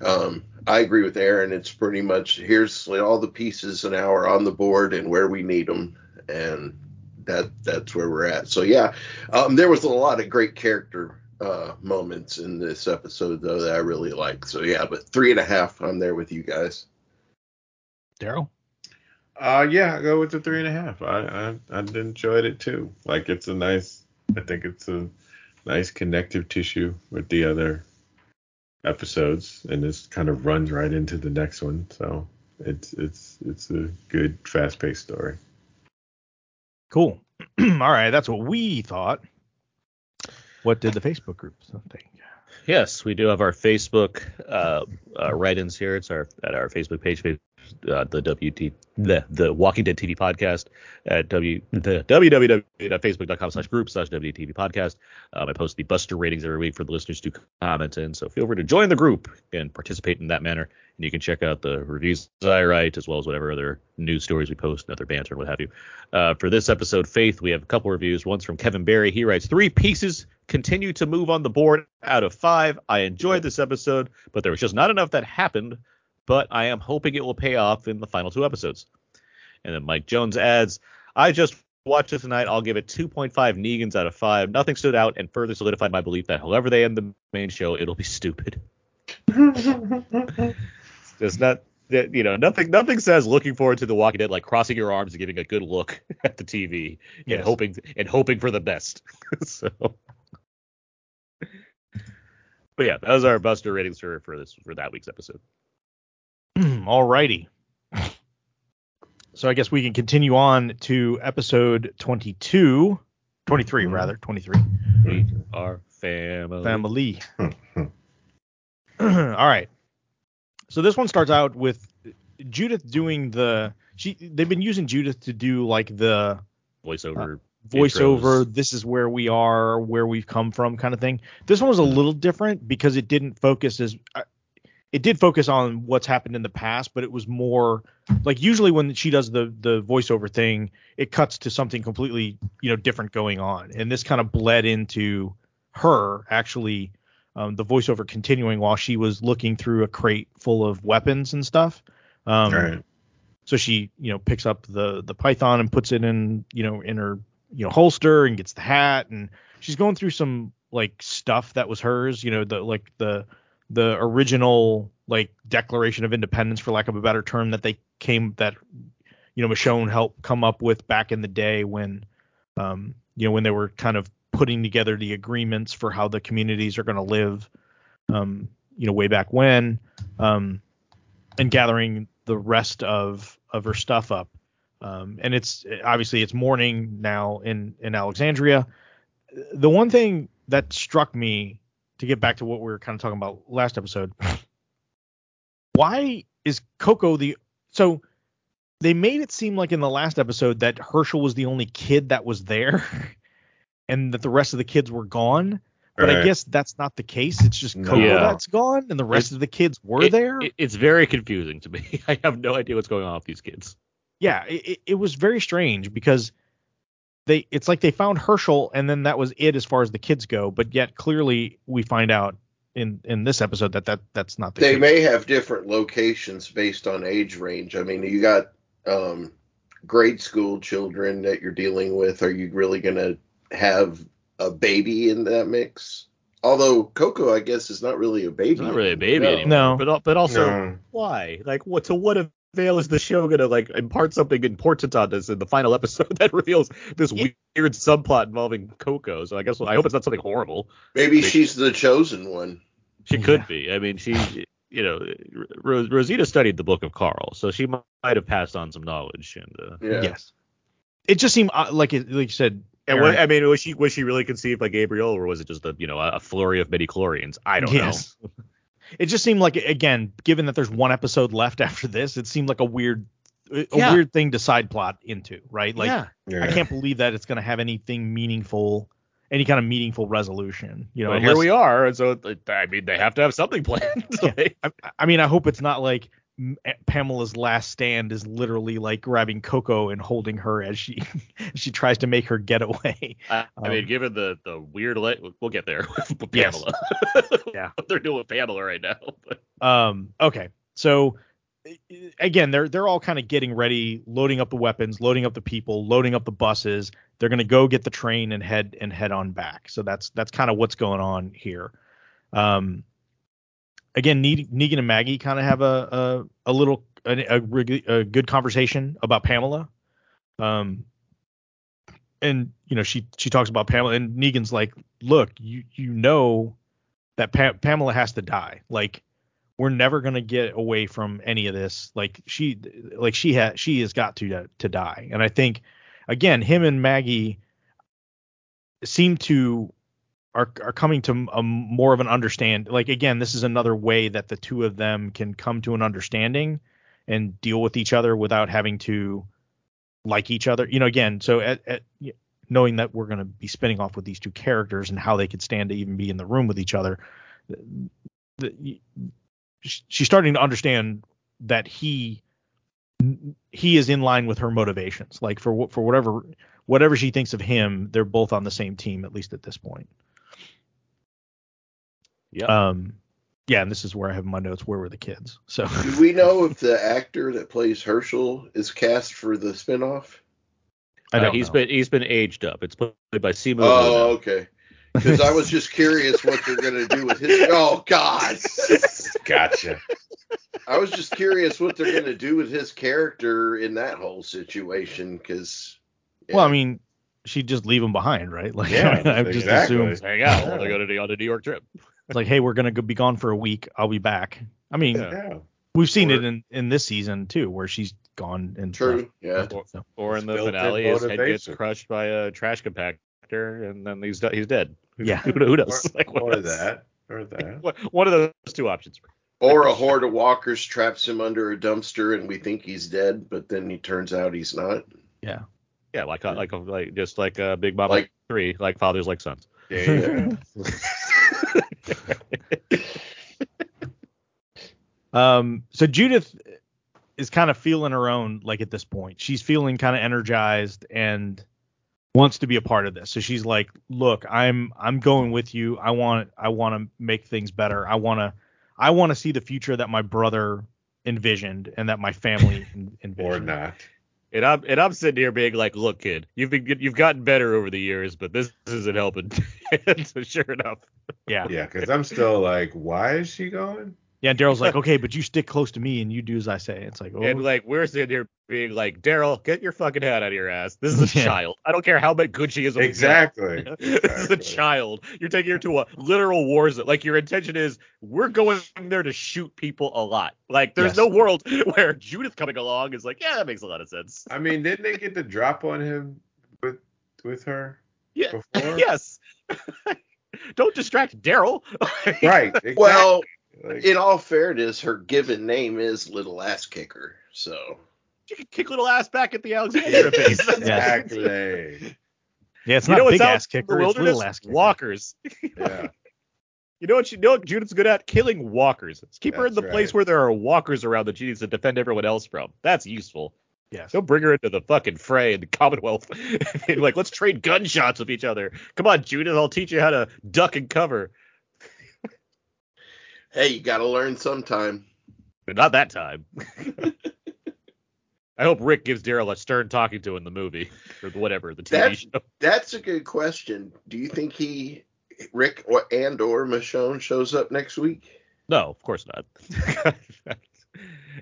um, I agree with Aaron. It's pretty much here's all the pieces now are on the board and where we need them, and that that's where we're at. So yeah, um, there was a lot of great character uh, moments in this episode though that I really like. So yeah, but three and a half, I'm there with you guys. Daryl? Uh, yeah, I go with the three and a half. I, I I enjoyed it too. Like it's a nice. I think it's a nice connective tissue with the other episodes, and this kind of runs right into the next one. So it's it's it's a good fast paced story. Cool. All right, that's what we thought. What did the Facebook group think? Yes, we do have our Facebook uh, uh, write-ins here. It's our at our Facebook page, uh, the WT the the Walking Dead TV podcast at w the www.facebook.com slash group slash WTV podcast. Um, I post the Buster ratings every week for the listeners to comment in. So feel free to join the group and participate in that manner. And you can check out the reviews I write as well as whatever other news stories we post, and other banter, and what have you. Uh, for this episode, Faith, we have a couple reviews. One's from Kevin Barry. He writes three pieces continue to move on the board out of five. I enjoyed this episode, but there was just not enough that happened. But I am hoping it will pay off in the final two episodes. And then Mike Jones adds, I just watched it tonight. I'll give it 2.5 Negans out of 5. Nothing stood out and further solidified my belief that however they end the main show, it'll be stupid. It's not that you know nothing nothing says looking forward to the Walking Dead like crossing your arms and giving a good look at the TV and hoping and hoping for the best. so But yeah, that was our Buster ratings for for this for that week's episode. All righty. So I guess we can continue on to episode 22, 23 Mhm. rather, 23. We are family. Family. All right. So this one starts out with Judith doing the she they've been using Judith to do like the Voiceover. voiceover intros. this is where we are where we've come from kind of thing this one was a little different because it didn't focus as uh, it did focus on what's happened in the past but it was more like usually when she does the the voiceover thing it cuts to something completely you know different going on. And this kind of bled into her actually um, the voiceover continuing while she was looking through a crate full of weapons and stuff. Um, right. so she, you know, picks up the the python and puts it in, you know, in her, you know, holster and gets the hat. And she's going through some like stuff that was hers, you know, the like the the original like Declaration of Independence, for lack of a better term, that they came that you know Michonne helped come up with back in the day when, um, you know, when they were kind of putting together the agreements for how the communities are going to live, um, you know, way back when, um, and gathering the rest of of her stuff up. Um, and it's obviously it's morning now in in Alexandria. The one thing that struck me to get back to what we were kind of talking about last episode, why is Coco the so they made it seem like in the last episode that Hershel was the only kid that was there and that the rest of the kids were gone. But I guess that's not the case. It's just Coco Yeah. that's gone and the rest It- of the kids were It- there. it- it's very confusing to me. I have no idea what's going on with these kids. yeah, it, it- it was very strange because they it's like they found Hershel and then that was it as far as the kids go, but yet clearly we find out in in this episode that that that's not the They case. may have different locations based on age range. I mean, you got um, grade school children that you're dealing with. Are you really going to have a baby in that mix? Although Coco, I guess, is not really a baby. It's not really a baby No. anymore. No. But but also No. why? Like what to what avail is the show gonna like impart something important on this in the final episode that reveals this It- weird subplot involving Coco? So I guess I hope it's not something horrible. Maybe They- she's the chosen one. She Yeah. could be. I mean, she you know Ro- Rosita studied the Book of Carl, so she might have passed on some knowledge. And uh, Yeah. Yes. It just seemed uh, like it, like you said. and what, I mean, was she was she really conceived by Gabriel, or was it just a you know a flurry of midi chlorians? I don't Yes. know. it just seemed like again, given that there's one episode left after this, it seemed like a weird a Yeah. weird thing to side plot into, right? Like yeah. Yeah. I can't believe that it's going to have anything meaningful, any kind of meaningful resolution. You know, but unless, here we are, and so I mean, they have to have something planned. Yeah. Like, I, I mean, I hope it's not like M- Pamela's last stand is literally like grabbing Coco and holding her as she she tries to make her get away. I, I mean, Um, given the the weird, le- we'll get there with Yes. Pamela. Yeah. what they're doing with Pamela right now. But Um, okay, so again, they're they're all kind of getting ready, loading up the weapons, loading up the people, loading up the buses. They're gonna go get the train and head and head on back. So that's that's kind of what's going on here. Um, again, Negan and Maggie kind of have a a, a little a, a, a good conversation about Pamela. Um, and you know she she talks about Pamela and Negan's like, look, you you know that pa- Pamela has to die. Like we're never gonna get away from any of this. Like she like she has she has got to to die. And I think again, him and Maggie seem to are are coming to a more of an understand. Like again, this is another way that the two of them can come to an understanding and deal with each other without having to like each other. You know, again, so at, at knowing that we're going to be spinning off with these two characters and how they could stand to even be in the room with each other, the, she's starting to understand that he he is in line with her motivations. Like for for whatever whatever she thinks of him, they're both on the same team at least at this point. Yeah, Um, yeah, and this is where I have my notes. Where were the kids? So Do we know if the actor that plays Hershel is cast for the spinoff? I uh, don't he's know. been he's been aged up. It's played by Simu. Oh, Luna. okay. Because I was just curious what they're gonna do with his. Oh God. Gotcha. I was just curious what they're gonna do with his character in that whole situation. Because. Well, I mean, she'd just leave him behind, right? Like, Yeah, I just exactly. assumed Hang out while they're going to be on a New York trip. It's like, hey, we're gonna go- be gone for a week. I'll be back. I mean, Yeah. Yeah. we've seen Or- it in in this season too, where she's gone and True. Yeah. left, so. Or in the Built-in finale, his head gets crushed by a trash compactor, and then he's he's dead. Yeah. Who, who knows? Or, Like, what or else? that. Or that. One- One of those two options. Or a horde of walkers traps him under a dumpster and we think he's dead, but then he turns out he's not. Yeah. Yeah, like like like just like uh, Big Mama Like- three, like fathers like sons. Yeah. Um, so Judith is kind of feeling her own, like at this point. She's feeling kind of energized and wants to be a part of this. So she's like, "Look, I'm I'm going with you. I want I want to make things better. I want to I want to see the future that my brother envisioned and that my family en- or envisioned." not. And I'm and I'm sitting here being like, look, kid, you've been you've gotten better over the years, but this isn't helping. so sure enough, Yeah. Yeah, because I'm still like, why is she going? Yeah. Daryl's like, "Okay, but you stick close to me and you do as I say." It's like, "Oh, and like we're sitting here being like, Daryl, get your fucking head out of your ass. This is a Yeah. child. I don't care how bad good she is. with a gun. Exactly. this is a child. You're taking her to a literal war zone. Like your intention is, we're going there to shoot people a lot. Like there's Yes. no world where Judith coming along is like, yeah, that makes a lot of sense. I mean, didn't they get the drop on him with with her Yeah. before? yes. don't distract Daryl. Right. Exactly. Well, Like, in all fairness, her given name is Little Ass Kicker. So she can kick little ass back at the Alexandria base. Exactly. yeah, it's you not know what's big out ass in the kicker, it's wilderness? little ass kicker." Walkers. Yeah. You know what she you know what Judith's good at? Killing walkers. Let's keep her in the That's place where there are walkers around that she needs to defend everyone else from. That's useful. Yes. Don't bring her into the fucking fray in the Commonwealth. And like, let's trade gunshots with each other. Come on, Judith, I'll teach you how to duck and cover. Hey, you got to learn sometime. But not that time. I hope Rick gives Daryl a stern talking to in the movie or whatever the TV That- show. That's a good question. Do you think he, Rick or and or Michonne shows up next week? No, of course not.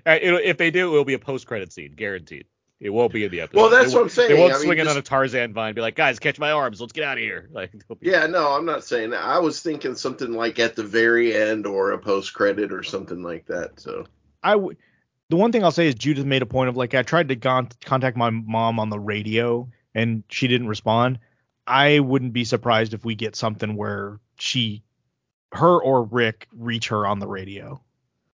If they do, it'll be a post-credit scene, guaranteed. It won't be in the episode. Well, that's They what I'm saying. They won't I mean, swing in just- on a Tarzan vine and be like, guys, catch my arms, let's get out of here. Like, be- Yeah, no, I'm not saying that. I was thinking something like at the very end or a post credit or something like that. So I would. The one thing I'll say is Judith made a point of like I tried to gon- contact my mom on the radio and she didn't respond. I wouldn't be surprised if we get something where she, her or Rick reach her on the radio.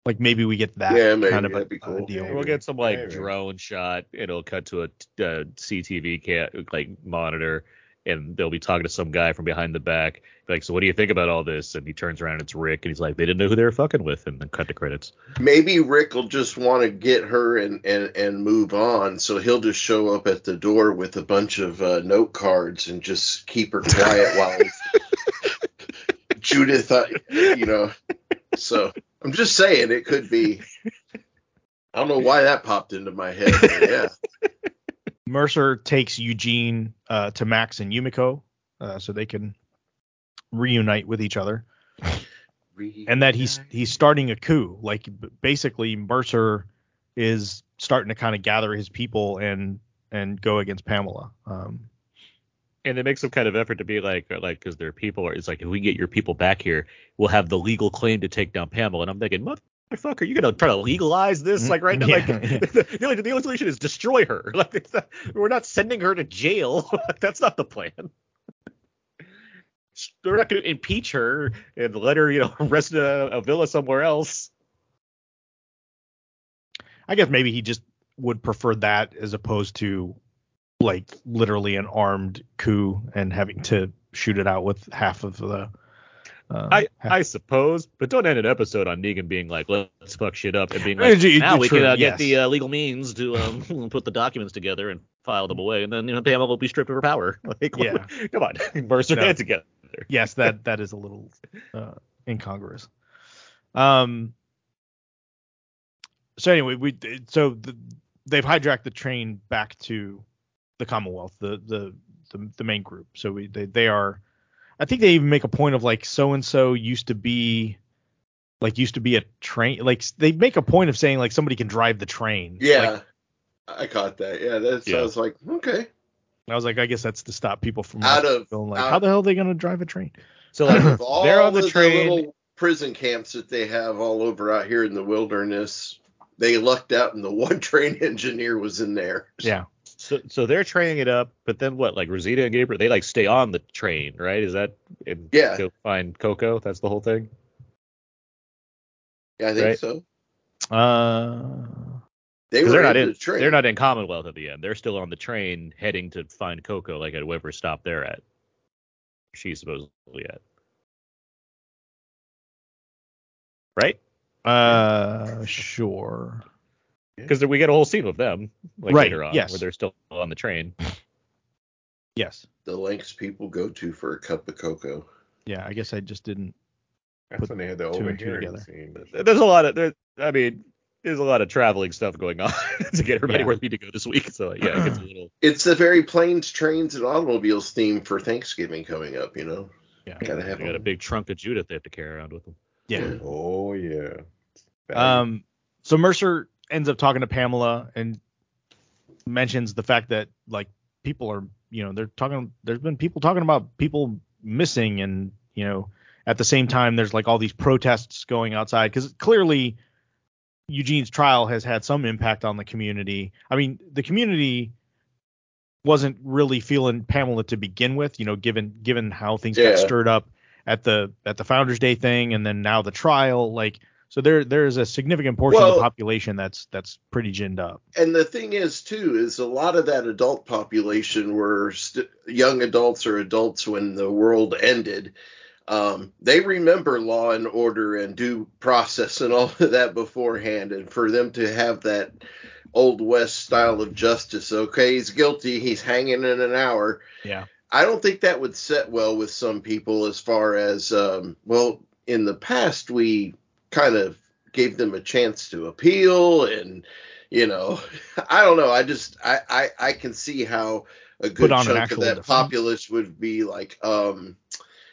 Like maybe we get that Yeah, maybe, kind of a, that'd be a cool. deal. Maybe. We'll get some like Maybe. drone shot. It'll cut to a uh, CTV ca- like monitor, and they'll be talking to some guy from behind the back. Like, so what do you think about all this? And he turns around, and it's Rick, and he's like, they didn't know who they were fucking with, and then cut the credits. maybe Rick will just want to get her and, and, and move on. So he'll just show up at the door with a bunch of uh, note cards and just keep her quiet while Judith, uh, you know. So I'm just saying it could be. I don't know why that popped into my head. But yeah. Mercer takes Eugene uh, to Max and Yumiko uh, so they can reunite with each other. and that he's he's starting a coup. Like basically Mercer is starting to kind of gather his people and and go against Pamela. Um, And they make some kind of effort to be like, uh, like, because their people are. It's like, if we get your people back here, we'll have the legal claim to take down Pamela. And I'm thinking, motherfucker, you're you gonna try to legalize this? Mm, like right now, like Yeah, yeah. the, only, the only solution is destroy her. Like not, we're not sending her to jail. That's not the plan. We're not going to impeach her and let her, you know, rest in a, a villa somewhere else. I guess maybe he just would prefer that as opposed to like literally an armed coup and having to shoot it out with half of the. Uh, I half- I suppose, but don't end an episode on Negan being like, let's fuck shit up and being like, now we true, can uh, yes. get the uh, legal means to um, put the documents together and file them away, and then you know Pamela will be stripped of her power. Like, Yeah. come on, Mercer, No. get together. yes, that that is a little uh, incongruous. Um. So anyway, we so the, they've hijacked the train back to the Commonwealth, the the the, the main group. So we they, they are, I think they even make a point of like so and so used to be, like used to be a train. Like they make a point of saying like somebody can drive the train. Yeah. Like, I caught that. Yeah, that Yeah. sounds like okay. I was like, I guess that's to stop people from Out of- like, out- how the hell are they gonna drive a train? So like they're on the of train. little prison camps that they have all over out here in the wilderness, they lucked out and the one train engineer was in there. Yeah. So, so they're training it up, but then what? Like Rosita and Gabriel, they like stay on the train, right? Is that Yeah. Go find Coco. That's the whole thing. Yeah, I think Right. so. Uh, They they're not in in the train. they're not in Commonwealth at the end. They're still on the train heading to find Coco, like at whatever stop they're at. She's supposedly at. Right? uh, sure. Because we get a whole scene of them like Right, later on, yes. where they're still on the train. Yes. the lengths people go to for a cup of cocoa. Yeah, I guess I just didn't. That's Put when they had the two and two overhearing together. scene. There's a lot of there. I mean, there's a lot of traveling stuff going on to get everybody Yeah. where they need to go this week. So yeah, it gets a little. It's the very planes, trains, and automobiles theme for Thanksgiving coming up. You know, Yeah. gotta They have got a big trunk of Judith they have to carry around with them. Yeah. Oh yeah. Um. So Mercer ends up talking to Pamela and mentions the fact that like people are, you know, they're talking. There's been people talking about people missing, and you know, at the same time, there's like all these protests going outside because clearly Eugene's trial has had some impact on the community. I mean, the community wasn't really feeling Pamela to begin with, you know, given given how things Yeah. got stirred up at the at the Founders Day thing and then now the trial, like so there there is a significant portion of the population that's that's pretty ginned up. and the thing is too is a lot of that adult population were st- young adults or adults when the world ended um, they remember law and order and due process and all of that beforehand and for them to have that old west style of justice okay he's guilty he's hanging in an hour Yeah. i don't think that would set well with some people as far as um, well in the past we kind of gave them a chance to appeal and you know i don't know i just i i, I can see how a good on chunk of that defense. populace would be like um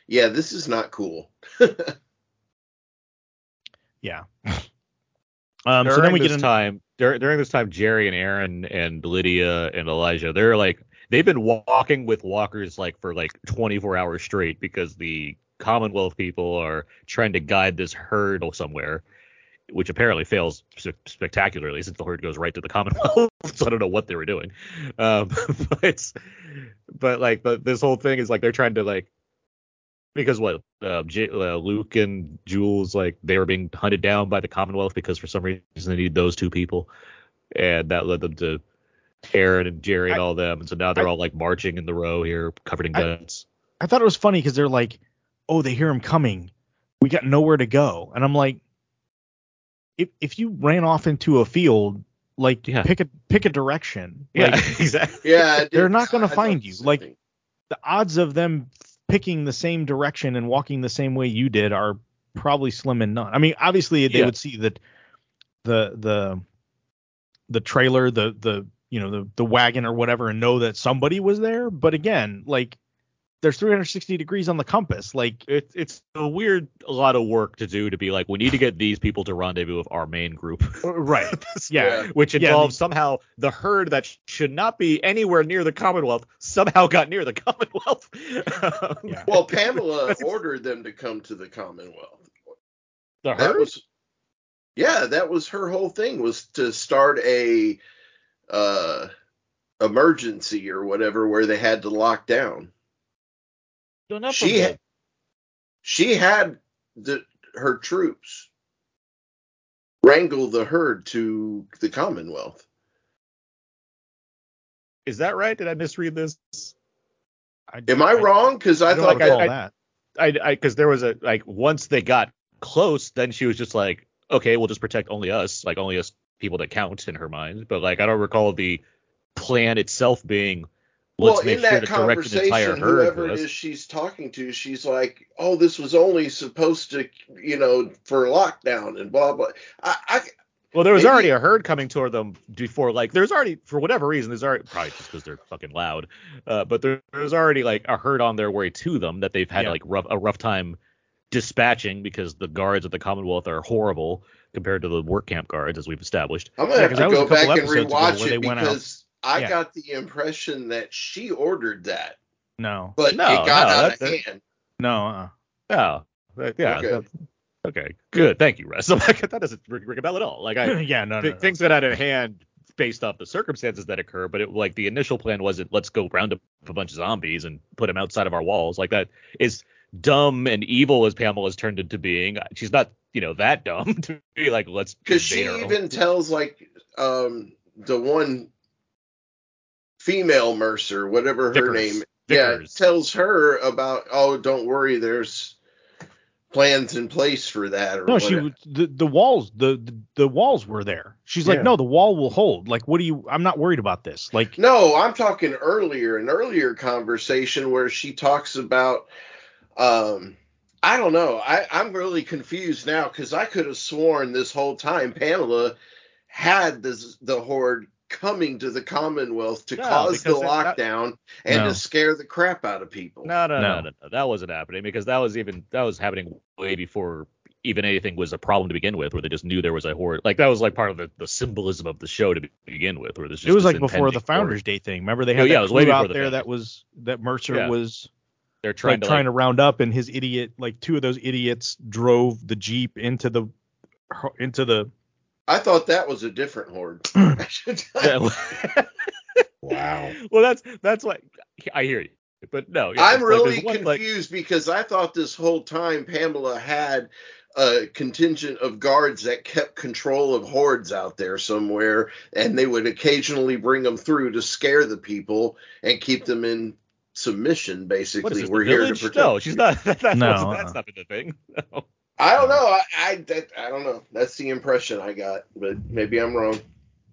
yeah this is not cool Yeah. Um, so then we this get in, time dur- during this time jerry and aaron and lydia and elijah they're like they've been walking with walkers like for like 24 hours straight because the commonwealth people are trying to guide this herd somewhere which apparently fails spectacularly since the herd goes right to the commonwealth. So i don't know what they were doing. Um but but like but this whole thing is like they're trying to like because what uh, J- uh, Luke and Jules like they were being hunted down by the Commonwealth because for some reason they need those two people, and that led them to Aaron and Jerry and I- all them, and so now they're I- all like marching in the row here, covered in I- guns. I thought it was funny because they're like, oh, they hear him coming. We got nowhere to go. And I'm like, if if you ran off into a field, like Yeah. pick a pick a direction. yeah, Like exactly. yeah They're not gonna I find you. same Like- the odds of them picking the same direction and walking the same way you did are probably slim and none. I mean, obviously they Yeah. would see that the the the trailer, the the you know the the wagon or whatever, and know that somebody was there. But again, like there's 360 degrees on the compass. Like It, it's a weird a lot of work to do to be like we need to get these people to rendezvous with our main group. right, yeah, Yeah. which Yeah, involves the- somehow the herd that should not be anywhere near the Commonwealth somehow got near the Commonwealth. Yeah. well pamela ordered them to come to the commonwealth the that herd. was yeah that was her whole thing was to start a uh emergency or whatever where they had to lock down No, not she from ha- she had the her troops wrangle the herd to the commonwealth is that right? Did I misread this? I, am i wrong because i, I thought recall I- that. I I because there was a like once they got close, then she was just like, okay, we'll just protect only us, like only us people that count in her mind. But like I don't recall the plan itself being let's well, make in sure that to direct the entire conversation, herd whoever it is she's talking to, she's like, "Oh, this was only supposed to, you know, for lockdown and blah blah." I, I Well, there was maybe- already a herd coming toward them before. Like, there's already for whatever reason, there's already probably just because they're fucking loud. Uh, but there, there's already like a herd on their way to them that they've had Yeah. like rough a rough time dispatching because the guards at the Commonwealth are horrible compared to the work camp guards, as we've established. I'm gonna Yeah, have to that was a go back and rewatch it because I Yeah. got the impression that she ordered that, No, but No, it got no, out that- of that- hand. no. Uh, Oh, uh, yeah. Okay. Okay, good. Thank you, Russ. Like, that doesn't ring, ring a bell at all. Like I, yeah, no, no, th- no. things got out of hand based off the circumstances that occur, but it like the initial plan wasn't let's go round up a bunch of zombies and put them outside of our walls. Like that is dumb and evil as Pamela's turned into being. She's not you know that dumb to be like let's because she invade our own- even tells like um the one female mercer whatever her Vickers. name Vickers. yeah tells her about oh don't worry there's plans in place for that or No, she whatever. was- the the walls the, the the walls were there. She's like, no, the wall will hold. Like, what do you? I'm not worried about this. Like, no i'm talking earlier an earlier conversation where she talks about um i don't know i i'm really confused now because i could have sworn this whole time pamela had this the horde coming to the commonwealth to No, cause the because that- that- lockdown and No. to scare the crap out of people No, no, no, No. no, no. That wasn't happening because that was even that was happening way before even anything was a problem to begin with, where they just knew there was a horror. Like that was like part of the, the symbolism of the show to begin with, where this it was like before the Founders horde. Day thing. Remember they Oh, had yeah, that it was way out the there that was that Mercer Yeah. was They're trying like to trying like, to round up, and his idiot, like two of those idiots, drove the jeep into the into the. I thought that was a different horde Yeah, Wow. well, that's that's what I hear you, but no, yeah, i'm it's like really there's one, like- confused because i thought this whole time pamela had a contingent of guards that kept control of hordes out there somewhere and they would occasionally bring them through to scare the people and keep them in submission basically is this, we're the here to protect No, she's not. That, that No, wasn't, uh-uh. that's not been the thing. No. I don't know i I, that, I don't know that's the impression i got but maybe i'm wrong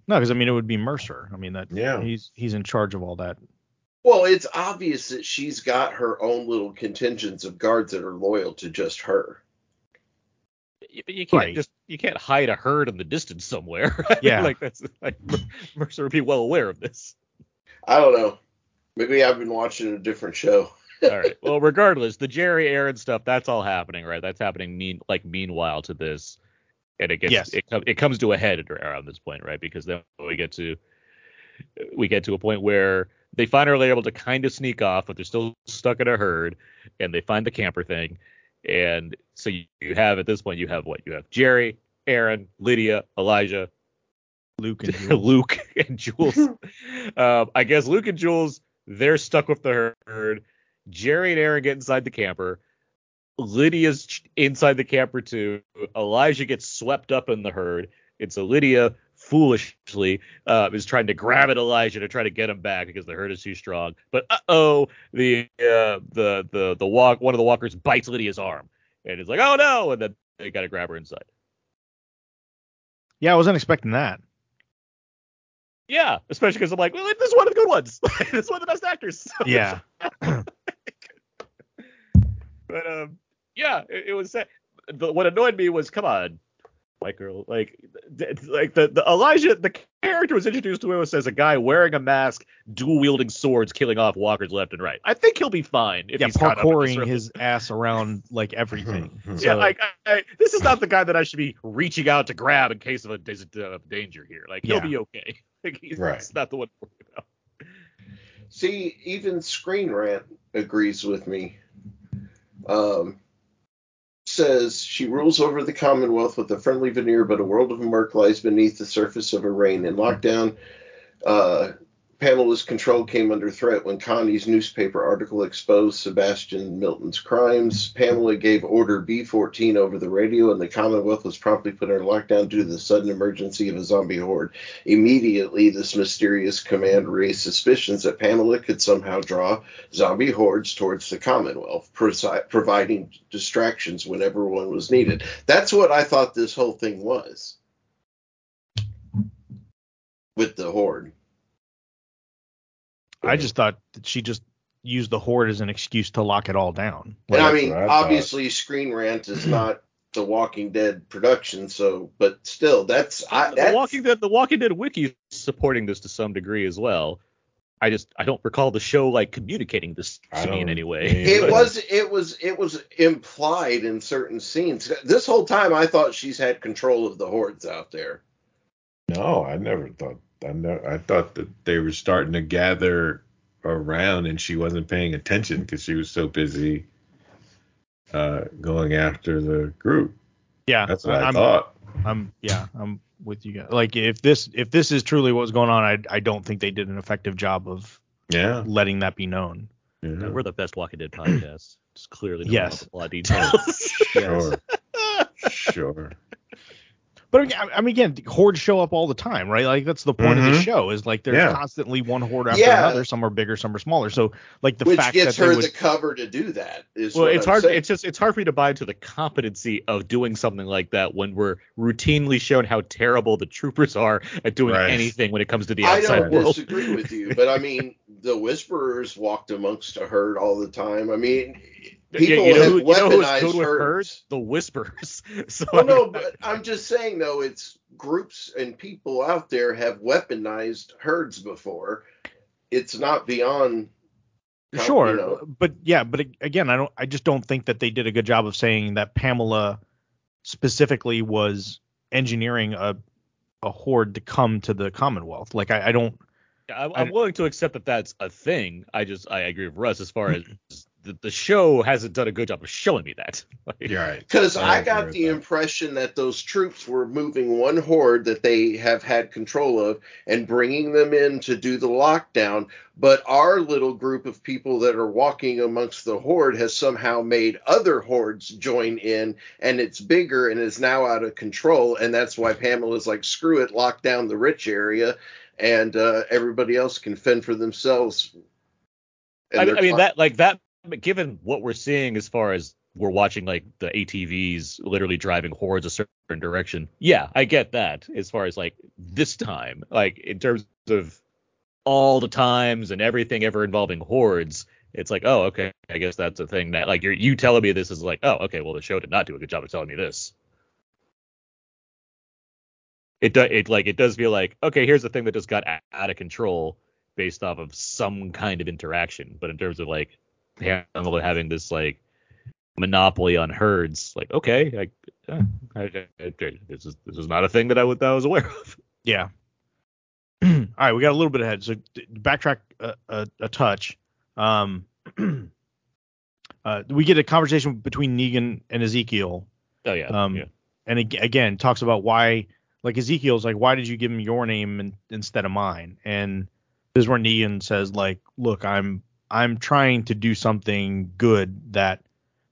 No, because I mean it would be Mercer. I mean that Yeah. he's he's in charge of all that. well it's obvious that she's got her own little contingents of guards that are loyal to just her Y- But you can't Right. just you can't hide a herd in the distance somewhere. I Yeah. like that's like Mercer would be well aware of this. i don't know maybe i've been watching a different show All right. Well, regardless, the Jerry Aaron stuff that's all happening, right? That's happening mean like meanwhile to this, and it gets Yes. it com- it comes to a head at- around this point, right? Because then we get to we get to a point where they finally are able to kind of sneak off, but they're still stuck in a herd, and they find the camper thing, and so you, you have at this point you have what you have Jerry, Aaron, Lydia, Elijah, Luke and Jules. Luke and Jules. um, I guess Luke and Jules, they're stuck with the herd. Jerry and Aaron get inside the camper. Lydia's inside the camper too. Elijah gets swept up in the herd. And so Lydia foolishly uh, is trying to grab at Elijah to try to get him back because the herd is too strong. But uh oh, the uh, the the the walk one of the walkers bites Lydia's arm and is like, oh no, and then they got to grab her inside. Yeah, I wasn't expecting that. Yeah, especially because I'm like, well, this is one of the good ones. this is one of the best actors. Yeah. but um, yeah, it, it was. sad. The, what annoyed me was, come on, white girl, like, th- like the, the Elijah, the character was introduced to us as a guy wearing a mask, dual wielding swords, killing off walkers left and right. I think he'll be fine if yeah, he's caught up in this parkouring his ass around like everything. Hmm. Yeah, like I, I, this is not the guy that I should be reaching out to grab in case of a dis- of danger here. Like he'll Yeah. be okay. Like, he's Right. not the one to worry about. See, even Screen Rant agrees with me. Um, says she rules over the Commonwealth with a friendly veneer, but a world of murk lies beneath the surface of her reign. In lockdown, uh, Pamela's control came under threat when Connie's newspaper article exposed Sebastian Milton's crimes. Pamela gave Order B14 over the radio, and the Commonwealth was promptly put under lockdown due to the sudden emergency of a zombie horde. Immediately, this mysterious command raised suspicions that Pamela could somehow draw zombie hordes towards the Commonwealth, prosi- providing distractions whenever one was needed. That's what I thought this whole thing was with the horde. I just thought that she just used the horde as an excuse to lock it all down. And I mean, what I thought. obviously, Screen Rant is not the Walking Dead production, so but still, that's I, the Walking Dead, the Walking Dead wiki is supporting this to some degree as well. I just I don't recall the show like communicating this to me in any way. It Yeah. was it was it was implied in certain scenes. This whole time, I thought she's had control of the hordes out there. No, I never thought. I never, I thought that they were starting to gather around, and she wasn't paying attention because she was so busy uh, going after the group. Yeah, That's what I I'm, thought. I'm yeah, I'm with you guys. Like if this if this is truly what's going on, I I don't think they did an effective job of Yeah. letting that be known. yeah. We're the best Walking Dead podcast. It's clearly don't Yes. a lot of details. Sure. sure. But I mean, I I mean, again, hordes show up all the time, right? Like that's the point of the Mhm. show is like there's Yeah. constantly one horde after Yeah. another. Some are bigger, some are smaller. So like the Which fact gets that they her would, the cover to do that. Is Well, what it's I'm hard. saying. It's just it's hard for me to buy into the competency of doing something like that when we're routinely shown how terrible the troopers are at doing Right. anything when it comes to the outside world. I outside don't world. disagree with you, but I mean, the Whisperers walked amongst a herd all the time. I mean, people you know have who, you know who's weaponized good with herds. herds? The Whispers. So Well, I no, mean, but I'm just saying though, it's groups and people out there have weaponized herds before. It's not beyond. how- sure, you know, but yeah, but again, I don't. I just don't think that they did a good job of saying that Pamela specifically was engineering a a horde to come to the Commonwealth. Like I, I don't. I'm, I'm willing to accept that that's a thing. I just I agree with Russ as far as the, the show hasn't done a good job of showing me that. Like, You're right. Because I I, got the that. impression that those troops were moving one horde that they have had control of and bringing them in to do the lockdown. But our little group of people that are walking amongst the horde has somehow made other hordes join in, and it's bigger and is now out of control. And that's why Pamela's like, screw it, lock down the rich area, and uh, everybody else can fend for themselves. I mean, I mean that like that. Given what we're seeing as far as we're watching like the ATVs literally driving hordes a certain direction. Yeah, I get that as far as like this time, like in terms of all the times and everything ever involving hordes. It's like, oh, okay, I guess that's a thing that like you're you telling me this is like, oh, okay, well the show did not do a good job of telling me this. It does it like it does feel like okay, here's the thing that just got out of control based off of some kind of interaction, but in terms of like Pamela having this like monopoly on herds, like okay, like eh, I, I, I, this is this is not a thing that I, would, that I was aware of. Yeah. All right, we got a little bit ahead. So backtrack a, a, a touch. Um, uh, we get a conversation between Negan and Ezekiel. Oh yeah, Um, yeah. and ag- again talks about why like Ezekiel's like why did you give him your name in, instead of mine and this is where Negan says like look I'm I'm trying to do something good that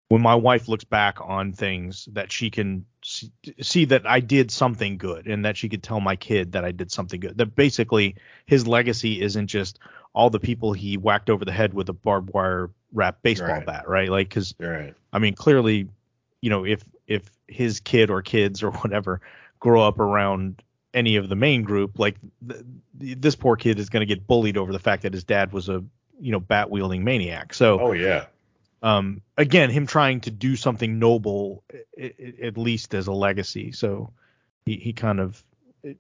when my wife looks back on things that she can see, see that I did something good and that she could tell my kid that I did something good that basically his legacy isn't just all the people he whacked over the head with a barbed wire wrap baseball Right. bat right like cuz right. I mean, clearly, you know, if if his kid or kids or whatever grow up around any of the main group, like th- this poor kid is going to get bullied over the fact that his dad was a you know bat wielding maniac. So Oh yeah. um, again, him trying to do something noble, at least as a legacy. So he, he kind of it,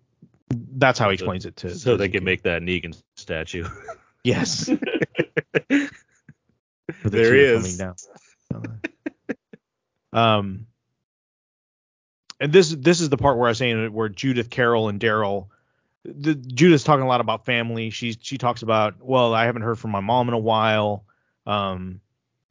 that's how he So- explains it to. So to they can make that Negan statue. yes. The There is. down. um, and this this is the part where I was saying where Judith Carol and Daryl, the Judith's talking a lot about family. She she talks about well, I haven't heard from my mom in a while. Um,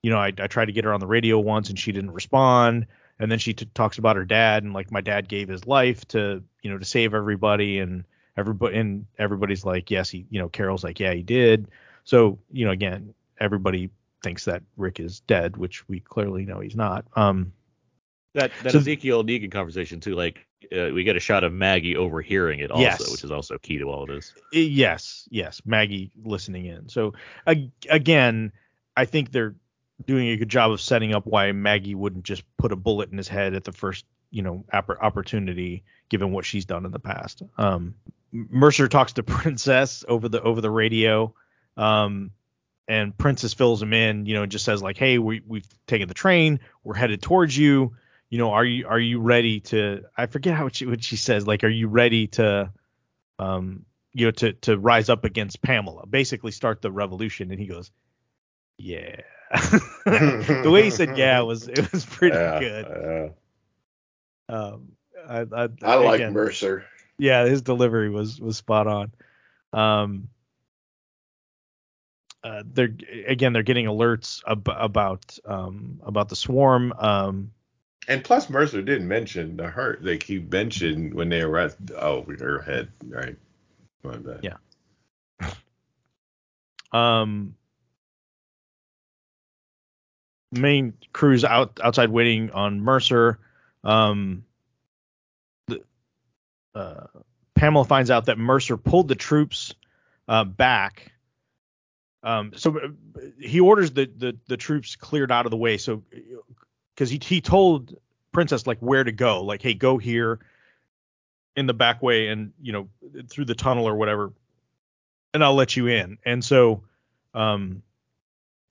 you know, I, I tried to get her on the radio once and she didn't respond. And then she t- talks about her dad and like my dad gave his life to you know to save everybody and everybody and everybody's like yes he you know Carol's like yeah he did. So you know again everybody thinks that Rick is dead, which we clearly know he's not. Um, That that So- Ezekiel Negan conversation too, like uh, we get a shot of Maggie overhearing it also, Yes. which is also key to all of this. yes, yes, Maggie listening in. So ag- again, I think they're doing a good job of setting up why Maggie wouldn't just put a bullet in his head at the first, you know, oppor- opportunity, given what she's done in the past. Um, Mercer talks to Princess over the over the radio. Um, and Princess fills him in, you know, just says like, "Hey, we we've taken the train, we're headed towards you. You know, are you are you ready to?" I forget how she what she says, like, "Are you ready to, um, you know, to to rise up against Pamela, basically start the revolution?" And he goes, "Yeah." the way he said "yeah" was it was pretty yeah, good. Yeah. Um, I I, I like again, Mercer. yeah, his delivery was was spot on. Um, uh, they're again they're getting alerts ab- about um about the swarm. Um, And plus, Mercer didn't mention the hurt. Like he mentioned when they arrest. oh her head, right? My bad. Yeah. um, main crew's out outside waiting on Mercer. Um, uh, Pamela finds out that Mercer pulled the troops uh, back. Um, so uh, he orders the, the the troops cleared out of the way. So because he he told Princess like where to go, like hey go here in the back way and you know through the tunnel or whatever, and I'll let you in. And so um,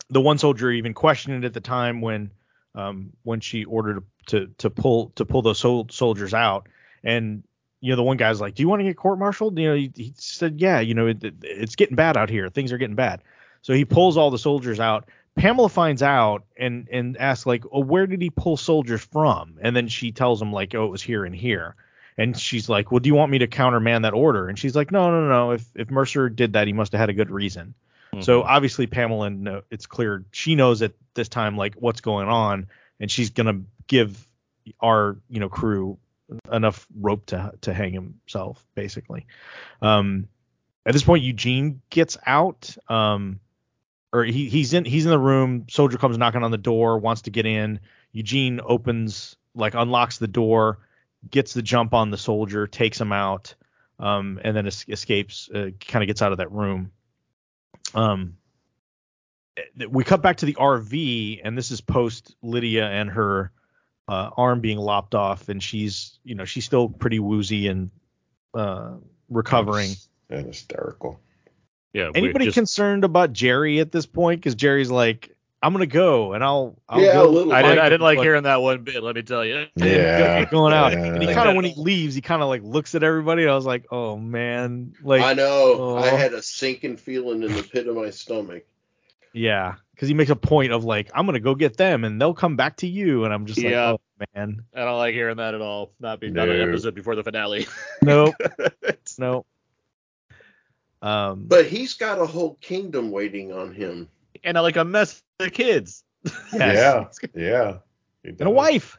the one soldier even questioned it at the time when um, when she ordered to to pull to pull those sol- soldiers out. And you know the one guy's like do you want to get court martialed you know he, he said yeah you know it, it- it's getting bad out here. Things are getting bad. So he pulls all the soldiers out pamela finds out and and asks like oh where did he pull soldiers from? And then she tells him like oh it was here and here. And she's like well do you want me to countermand that order? And she's like no no no if if mercer did that he must have had a good reason. So obviously Pamela, it's clear she knows at this time like what's going on, and she's gonna give our you know crew enough rope to to hang himself basically. Um, at this point, Eugene gets out. Um, or he, he's in he's in the room. Soldier comes knocking on the door, wants to get in. Eugene opens like unlocks the door, gets the jump on the soldier, takes him out, um, and then es- escapes. Uh, kind of gets out of that room um we cut back to the RV and this is post Lydia and her uh, arm being lopped off and she's you know she's still pretty woozy and uh recovering. And hysterical. Yeah. Anybody just- concerned about Jerry at this point cuz Jerry's like I'm going to go and I'll I'll Yeah, go a little. I didn't. I didn't like hearing that one bit. Let me tell you. Yeah. going out. Yeah. And he kind of when he leaves, he kind of like looks at everybody. And I was like, "Oh man." Like I know. oh. I had a sinking feeling in the pit of my stomach. Yeah, because he makes a point of like, I'm gonna go get them, and they'll come back to you, and I'm just like, oh man, I don't like hearing that at all. Not be not an episode before the finale. nope, nope. Um, But he's got a whole kingdom waiting on him. and I like a mess of kids. yes, Yeah. Yeah. And a wife,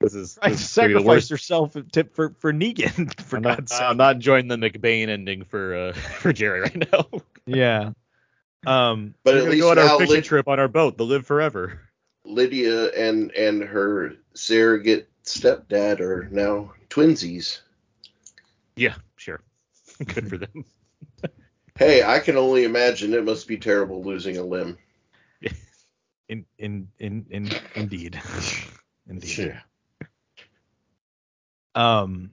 This is right? this is gonna be Sacrificed herself to, for for Negan, for I'm not, God's sake. I'm not enjoying the McBain ending for uh for Jerry right now. Yeah. Um, But We're at gonna least go on our now fishing Lyd- trip on our boat, the Live Forever. Lydia and and her surrogate stepdad are now twinsies. Yeah, sure. Good for them. Hey, I can only imagine it must be terrible losing a limb. in in in in indeed, indeed. Yeah. Um.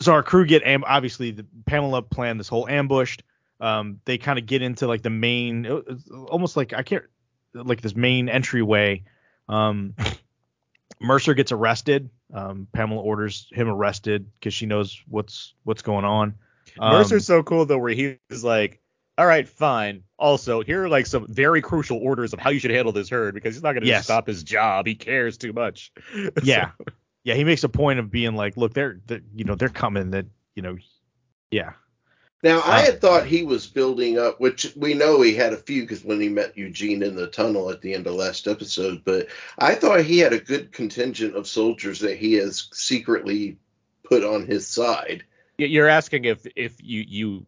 So our crew get am- obviously the Pamela planned this whole ambushed. Um, they kind of get into like the main, almost like I can't like this main entryway. Um, Mercer gets arrested. Um, Pamela orders him arrested because she knows what's what's going on. Um, Mercer's so cool though, where he's like, "All right, fine. Also, here are like some very crucial orders of how you should handle this herd because he's not going to Yes. stop his job. He cares too much." yeah, yeah. He makes a point of being like, look, they're, they're you know they're coming. That you know, yeah. Now, I had thought he was building up, which we know he had a few because when he met Eugene in the tunnel at the end of last episode, but I thought he had a good contingent of soldiers that he has secretly put on his side. You're asking if if you you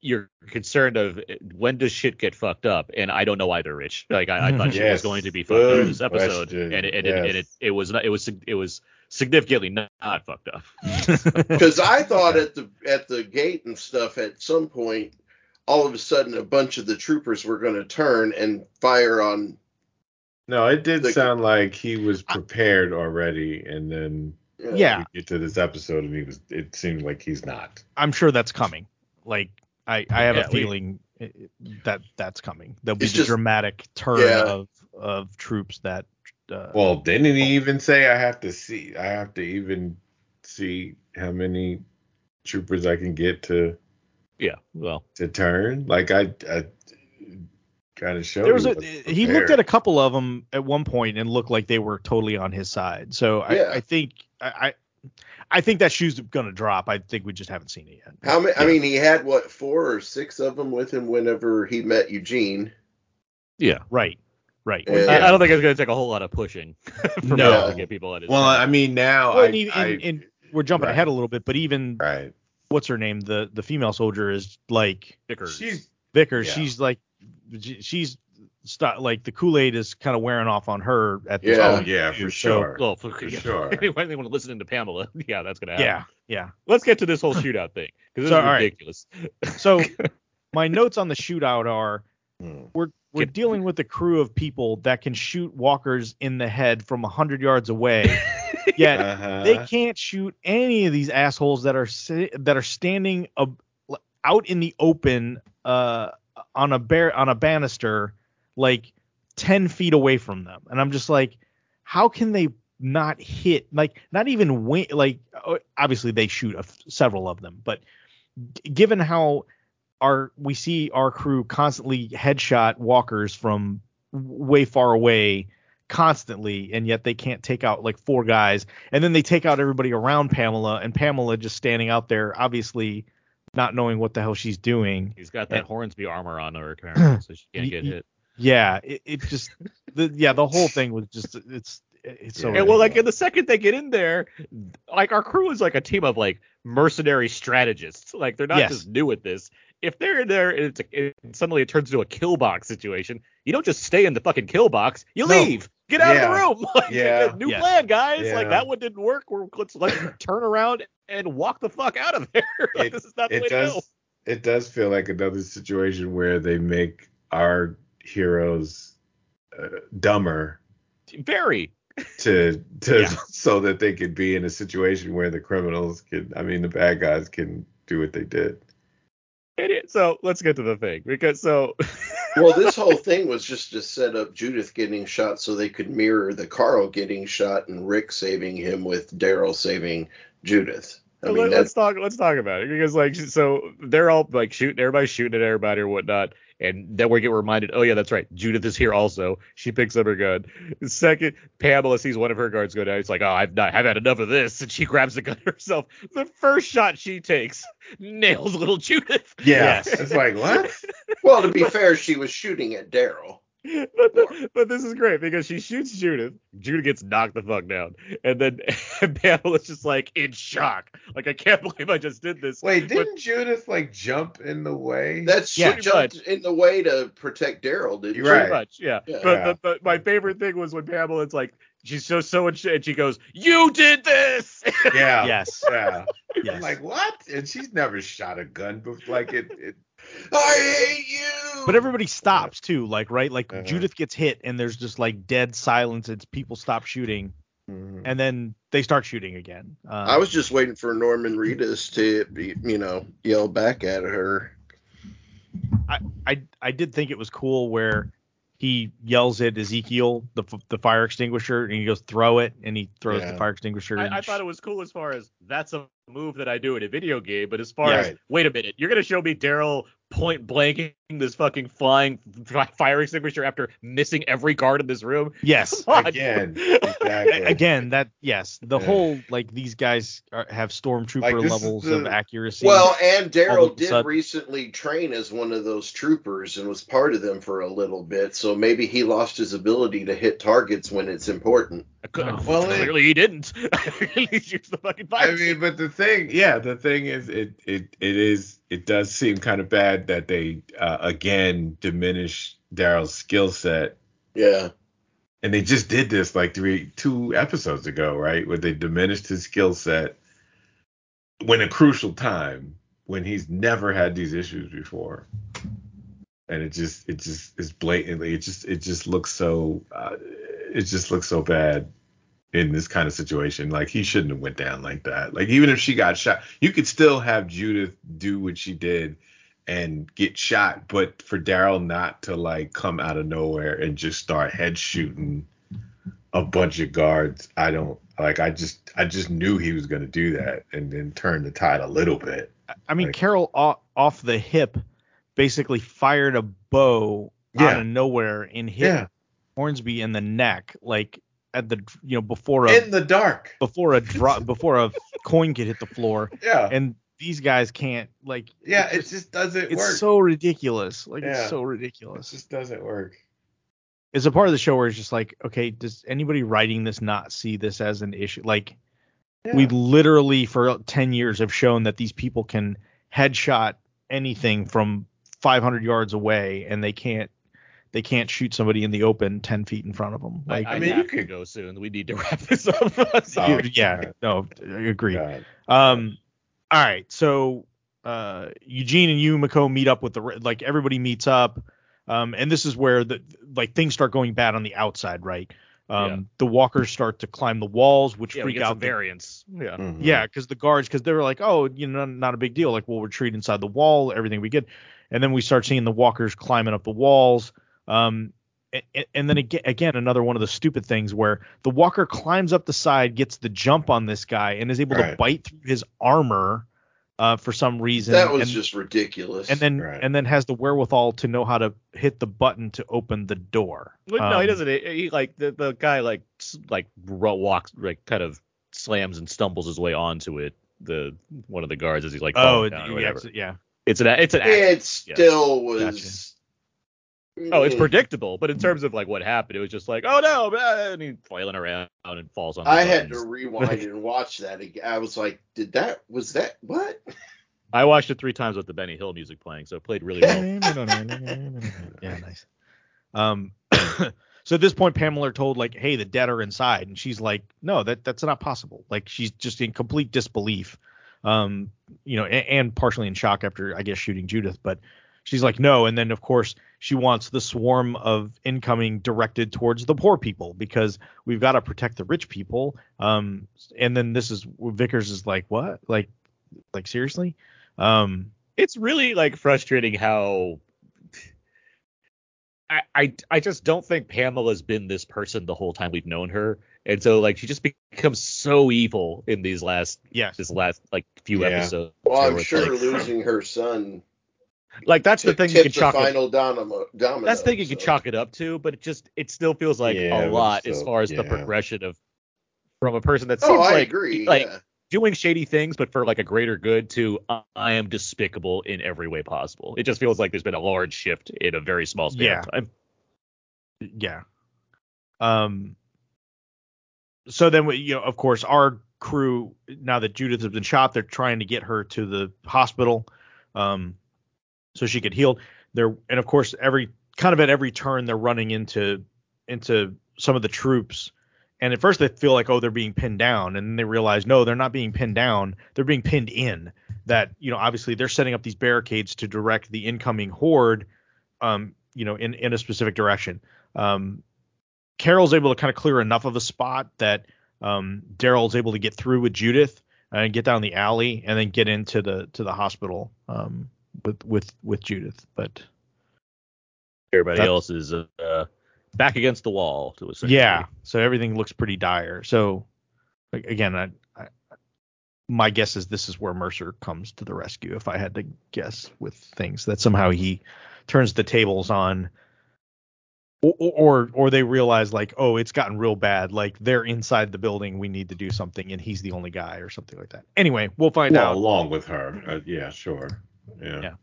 you're concerned of when does shit get fucked up, and I don't know either, Rich. Like I, I thought shit was going to be fucked up this episode, question. and it, and, it, and it it was not, it was sig- it was significantly not, not fucked up. Because I thought at the at the gate and stuff, at some point, all of a sudden, a bunch of the troopers were going to turn and fire on. No, it did The- sound like he was prepared already, and then you Yeah. we get to this episode, and he was. It seemed like he's not. I'm sure that's coming. Like I, I have Yeah, a feeling uh, that that's coming. There'll be It's the just- dramatic turn Yeah. of of troops that. Uh, Well, didn't he even say I have to see? I have to even see how many troopers I can get to Yeah, well, to turn. Like I, I kind of showed. there was a he looked at a couple of them at one point and looked like they were totally on his side. So I, Yeah. I think I, I I think that shoe's gonna drop. I think we just haven't seen it yet. How many? I mean, he had what four or six of them with him whenever he met Eugene. yeah. Right, right. Yeah. I, I don't think it's going to take a whole lot of pushing for No. To get people on his Well, side. I mean now Well, I, and even- I and- and we're jumping right. ahead a little bit, but even right. what's her name? The the female soldier is like Vickers. She's Vickers. Yeah. She's like she's st- like the Kool Aid is kind of wearing off on her at this Yeah. Oh point. yeah, too. for So, sure. Well, for, For yeah, sure. Anyone, anyone listening to listen to Pamela, yeah, that's gonna happen. yeah, yeah. Let's get to this whole shootout thing because this So, is all right. ridiculous. So my notes on the shootout are Hmm. we're we're Get- dealing with a crew of people that can shoot walkers in the head from 100 yards away. Yet Uh-huh. they can't shoot any of these assholes that are that are standing ab- out in the open uh, on a bear on a banister like 10 feet away from them and i'm just like how can they not hit like not even win like obviously they shoot a f- several of them but g- given how our we see our crew constantly headshot walkers from way far away constantly and yet they can't take out like four guys and then they take out everybody around Pamela and Pamela just standing out there obviously not knowing what the hell she's doing He's got that Hornsby armor on her apparently, so she can't Y- get hit. yeah it, it just the yeah the whole thing was just it's it's so Yeah, And well, like in the second they get in there, like our crew is like a team of like mercenary strategists. Like they're not Yes. just new at this. If they're in there and it's a, it, suddenly it turns into a kill box situation, you don't just stay in the fucking kill box. You No. leave. Get out Yeah. of the room. Like, Yeah. New Yeah. plan, guys. Like that one didn't work. We're, let's let's turn around and walk the fuck out of there. like, It- this is not the way it to go. does it does feel like another situation where they make our heroes uh, dumber Very. to to Yeah. so that they could be in a situation where the criminals can I mean the bad guys can do what they did. Idiot. So let's get to the thing because so well, this whole thing was just to set up Judith getting shot so they could mirror the Carl getting shot and Rick saving him with Daryl saving Judith. I mean, let, us talk. Let's talk about it because, like, so they're all like shooting, everybody shooting at everybody or whatnot, and then we get reminded, oh yeah, that's right, Judith is here also. She picks up her gun. Second, Pamela sees one of her guards go down. It's like, oh, I've not, I've had enough of this, and she grabs the gun herself. The first shot she takes nails little Judith. Yeah. Yes. It's like what? well, to be fair, she was shooting at Daryl. But, the, but this is great because she shoots Judith. Judith gets knocked the fuck down, and then Pamela's just like in shock, like I can't believe I just did this. Wait, didn't Judith like jump in the way? That's Yeah. she jumped in the way to protect Daryl, didn't You're right. Pretty much, yeah. Yeah. But, Yeah. but, but my favorite thing was when Pamela's like, she's so so and she, and she goes, "You did this." yeah. yes Yeah. yes I'm like what? And she's never shot a gun before. Like it. it I hate you. but everybody stops too like right like Uh-huh. Judith gets hit and there's just like dead silence it's people stop shooting Mhm. and then they start shooting again uh, I was just waiting for Norman Reedus to, be- you know, yell back at her. I I I did think it was cool where he yells at Ezekiel the the fire extinguisher and he goes throw it and he throws Yeah. the fire extinguisher. I, I sh- thought it was cool as far as that's a move that I do in a video game, but as far Yeah. as wait a minute, you're gonna show me Daryl point blanking this fucking flying fi- fire extinguisher after missing every guard in this room? yes. Again. Exactly. Again, that yes, the Yeah. whole like these guys are, have stormtrooper Like, levels the- of accuracy. Well, and Daryl did sudden- recently train as one of those troopers and was part of them for a little bit, so maybe he lost his ability to hit targets when it's important. I could- Oh. Well, it- clearly he didn't. he used the fucking fire. I mean, but the thing, yeah, the thing is, it it it is, it does seem kind of bad that they uh, again diminish Daryl's skill set, Yeah. and they just did this like three, two episodes ago, right? Where they diminished his skill set when a crucial time when he's never had these issues before, and it just, it just is blatantly, it just, it just looks so, uh, it just looks so bad in this kind of situation. Like he shouldn't have went down like that. Like even if she got shot, you could still have Judith do what she did and get shot, but for Daryl not to like come out of nowhere and just start head shooting a bunch of guards, I don't like. I just I just knew he was gonna do that and then turn the tide a little bit. I mean, like- Carol off, off the hip basically fired a bow Yeah. out of nowhere and hit Yeah, Hornsby in the neck, like at the you know before a in the dark. before a drop before a coin could hit the floor, Yeah, and these guys can't like. yeah. it It just doesn't it's work. so ridiculous. Like Yeah. it's so ridiculous. it just doesn't work. It's a part of the show where it's just like, okay, does anybody writing this not see this as an issue? Like we literally for 10 years have shown that these people can headshot anything from 500 yards away and they can't they can't shoot somebody in the open 10 feet in front of them. Like, I, I, I mean, mean, you could- go soon. We need to wrap this up. Oh, yeah, God. no, I agree. God. Um, all right, so uh, Eugene and you, Yumiko meet up with the like everybody meets up, um, and this is where the like things start going bad on the outside, right? Um, Yeah. the walkers start to climb the walls, which yeah, freak out the variants. Yeah. Mhm. yeah, because the guards, because they were like, oh, you know, not a big deal. Like, we'll retreat inside the wall, everything we get. And then we start seeing the walkers climbing up the walls. Um, a- a- and then again, again, another one of the stupid things where the walker climbs up the side, gets the jump on this guy, and is able to bite through his armor uh, for some reason. that was and, just ridiculous. and then Right. and then has the wherewithal to know how to hit the button to open the door. Well, no, Um, he doesn't. He, he like the, the guy like like walks like kind of slams and stumbles his way onto it. The one of the guards as he's like Oh, it- yeah, it's- yeah. It's an it's an action. it still was. Oh, it's Mm. predictable, but in terms of like what happened, it was just like, oh no, man, and he's flailing around and falls on. the I had to rewind and watch that again. I was like, did that? Was that what? I watched it three times with the Benny Hill music playing, so it played really well. yeah, nice. Um, so at this point, Pamela told like, "Hey, the dead are inside," and she's like, "No, that that's not possible." Like she's just in complete disbelief, um, you know, and, and partially in shock after I guess shooting Judith, but she's like, "No," and then of course she wants the swarm of incoming directed towards the poor people because we've got to protect the rich people. Um, and then this is Vickers is like, "What? Like, like seriously?" Um, it's really like frustrating how I, I I just don't think Pamela's been this person the whole time we've known her, and so like she just becomes so evil in these last yes, this last like few Yeah. episodes. Well, I'm sure like, losing her son like that's the thing you tip can the chalk it, domino. domino that's the thing you can chalk it up to, but it just it still feels like Yeah, a but lot as far as the progression of from a person that seems Oh, I like agree. like yeah. doing shady things, but for like a greater good to uh, I am despicable in every way possible. It just feels like there's been a large shift in a very small span Yeah. of time. yeah. Um. So then, we, you know, of course, our crew now that Judith has been shot, they're trying to get her to the hospital, um, so she could heal. They're and of course, every kind of at every turn, they're running into into some of the troops. And at first, they feel like, oh, they're being pinned down, and then they realize, no, they're not being pinned down. They're being pinned in. That you know, obviously, they're setting up these barricades to direct the incoming horde, um, you know, in in a specific direction. Um, Carol's able to kind of clear enough of a spot that um, Daryl's able to get through with Judith and get down the alley and then get into the to the hospital um, with with with Judith. But Everybody That's- else is uh, back against the wall to a certain yeah, degree. so everything looks pretty dire. So like, again, I, I my guess is this is where Mercer comes to the rescue. If I had to guess with things that somehow he turns the tables on. Or, or or they realize like oh it's gotten real bad like they're inside the building we need to do something and he's the only guy or something like that anyway we'll find Well, out along with her. Uh, yeah, sure. Yeah. Yeah.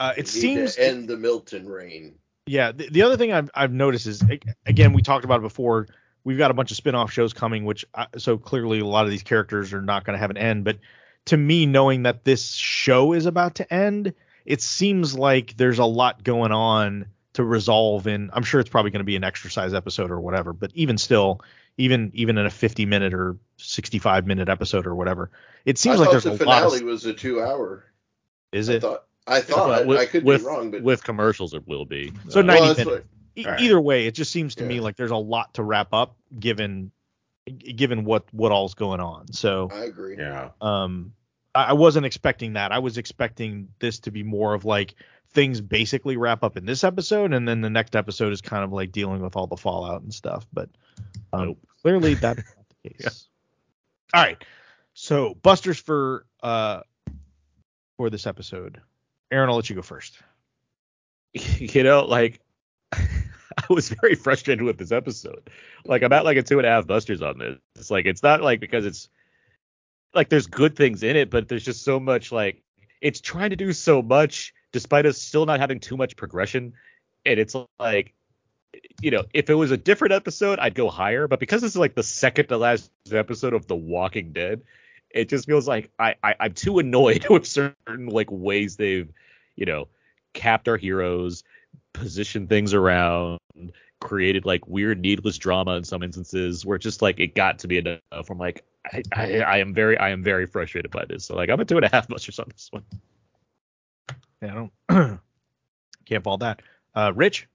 uh, it Need to seems end the Milton reign. Yeah, the, the other thing I've I've noticed is again we talked about it before. We've got a bunch of spin-off shows coming, which I, so clearly a lot of these characters are not going to have an end. But to me, knowing that this show is about to end, it seems like there's a lot going on to resolve. In I'm sure it's probably going to be an exercise episode or whatever. But even still, even even in a 50 minute or 65 minute episode or whatever, it seems I like there's the a lot. Of the finale Of, was a two-hour. Is I it? thought. I thought. Well, with, I could with, be wrong, but with commercials it will be. So Uh, 90 well, minutes. what- E- All right. Either way, it just seems to me like there's a lot to wrap up given given what what all's going on. So I agree. Yeah. um I I wasn't expecting that. I was expecting this to be more of like things basically wrap up in this episode and then the next episode is kind of like dealing with all the fallout and stuff, but um, Nope. clearly that's not the case. All right. So busters for uh for this episode. Aaron, I'll let you go first. you know, like I was very frustrated with this episode. Like I'm at like a two and a half busters on this. It's like it's not like because it's like there's good things in it, but there's just so much like it's trying to do so much despite us still not having too much progression. And it's like you know, if it was a different episode, I'd go higher. But because this is like the second to last episode of The Walking Dead, it just feels like I, I I'm too annoyed with certain like ways they've, you know, capped our heroes, positioned things around, created like weird needless drama in some instances where just like it got to be enough. I'm like, I, I, I am very I am very frustrated by this. So like I'm a two and a half busters on this one. Yeah, I don't can't fault that. Uh, Rich,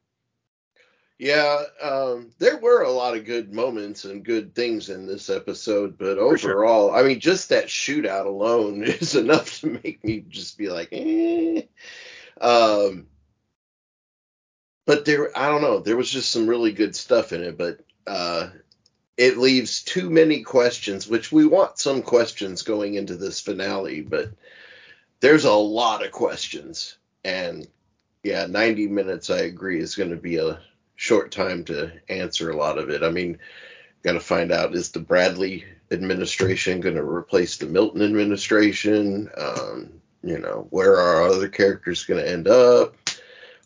Yeah, um, there were a lot of good moments and good things in this episode, but For sure. overall, I mean, just that shootout alone is enough to make me just be like, eh. Um, but there, I don't know, there was just some really good stuff in it, but uh, it leaves too many questions, which we want some questions going into this finale, but there's a lot of questions, and yeah, 90 minutes, I agree, is going to be a short time to answer a lot of it. I mean, got to find out is the Bradley administration going to replace the Milton administration? Um, you know, where are other characters going to end up?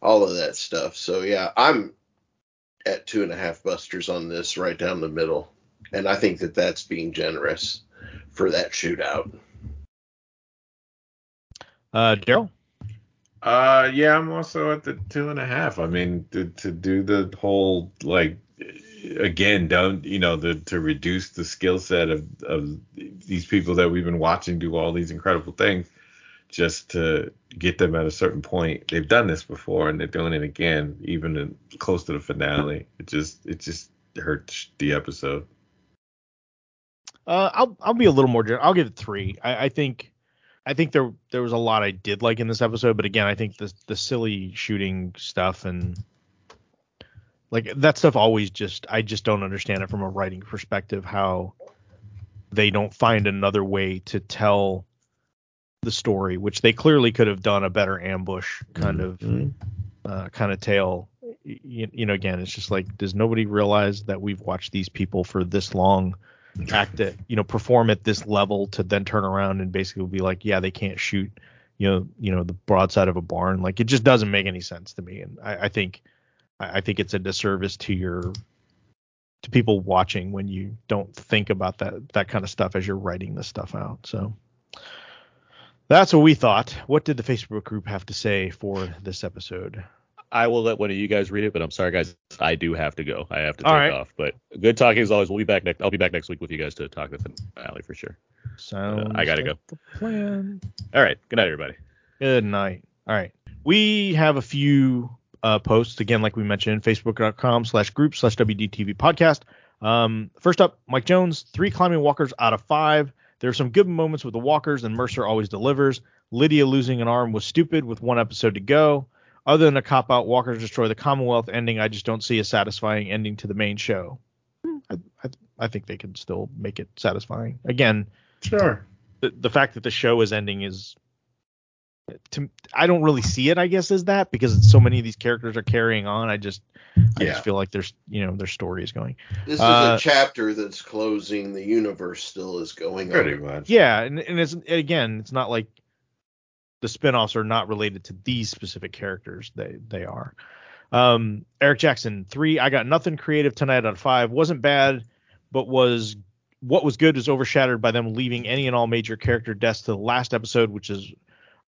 All of that stuff. So yeah, I'm at two and a half busters on this, right down the middle, and I think that that's being generous for that shootout. uh, Daryl. Uh, yeah, I'm also at the two and a half. I mean, to, to do the whole like again, don't you know, the to reduce the skill set of of these people that we've been watching do all these incredible things, just to get them at a certain point. They've done this before, and they're doing it again, even in, close to the finale. It just it just hurts the episode. Uh, I'll I'll be a little more. I'll give it three. I, I think I think there there was a lot I did like in this episode, but again, I think the the silly shooting stuff and like that stuff always just I just don't understand it from a writing perspective how they don't find another way to tell the story, which they clearly could have done a better ambush kind of Mhm. uh, kind of tale. You, you know, again, it's just like, does nobody realize that we've watched these people for this long act at, you know, perform at this level to then turn around and basically be like, yeah, they can't shoot, you know, you know, the broadside of a barn. Like it just doesn't make any sense to me. And I, I think, I think it's a disservice to your, to people watching when you don't think about that, that kind of stuff as you're writing this stuff out. So that's what we thought. What did the Facebook group have to say for this episode? I will let one of you guys read it, but I'm sorry guys, I do have to go. I have to take All right. off. But good talking as always. We'll be back next. I'll be back next week with you guys to talk the finale for sure. Sounds I gotta like go. the plan. All right. Good night, everybody. Good night. All right. We have a few uh, posts again, like we mentioned, facebook.com slash group slash WDTV podcast. Um, first up, Mike Jones, three climbing walkers out of five. There are some good moments with the walkers, and Mercer always delivers. Lydia losing an arm was stupid with one episode to go. Other than a cop out, walkers destroy the Commonwealth ending. I just don't see a satisfying ending to the main show. I, I, I think they can still make it satisfying. Again, Sure. the, the fact that the show is ending is to I don't really see it I guess as that because so many of these characters are carrying on I just I just feel like there's you know their story is going This is Uh, a chapter that's closing. The universe still is going Pretty on. much. yeah and, and it's again it's not like the spin-offs are not related to these specific characters. They they are. Um Eric Jackson 3 I got nothing creative tonight out of 5 wasn't bad but was what was good was overshadowed by them leaving any and all major character deaths to the last episode which is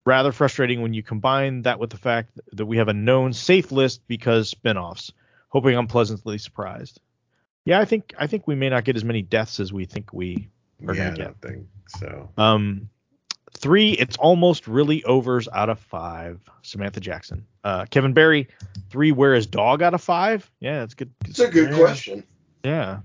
rather frustrating when you combine that with the fact that we have a known safe list because spin-offs. Hoping I'm pleasantly surprised. Yeah I think I think we may not get as many deaths as we think we We're yeah, gonna I get- don't think so. um, three, it's almost really overs out of five. Samantha Jackson. Uh, Kevin Barry, three, where is dog out of five? Yeah, it's good. It's a good yeah, question. Yeah,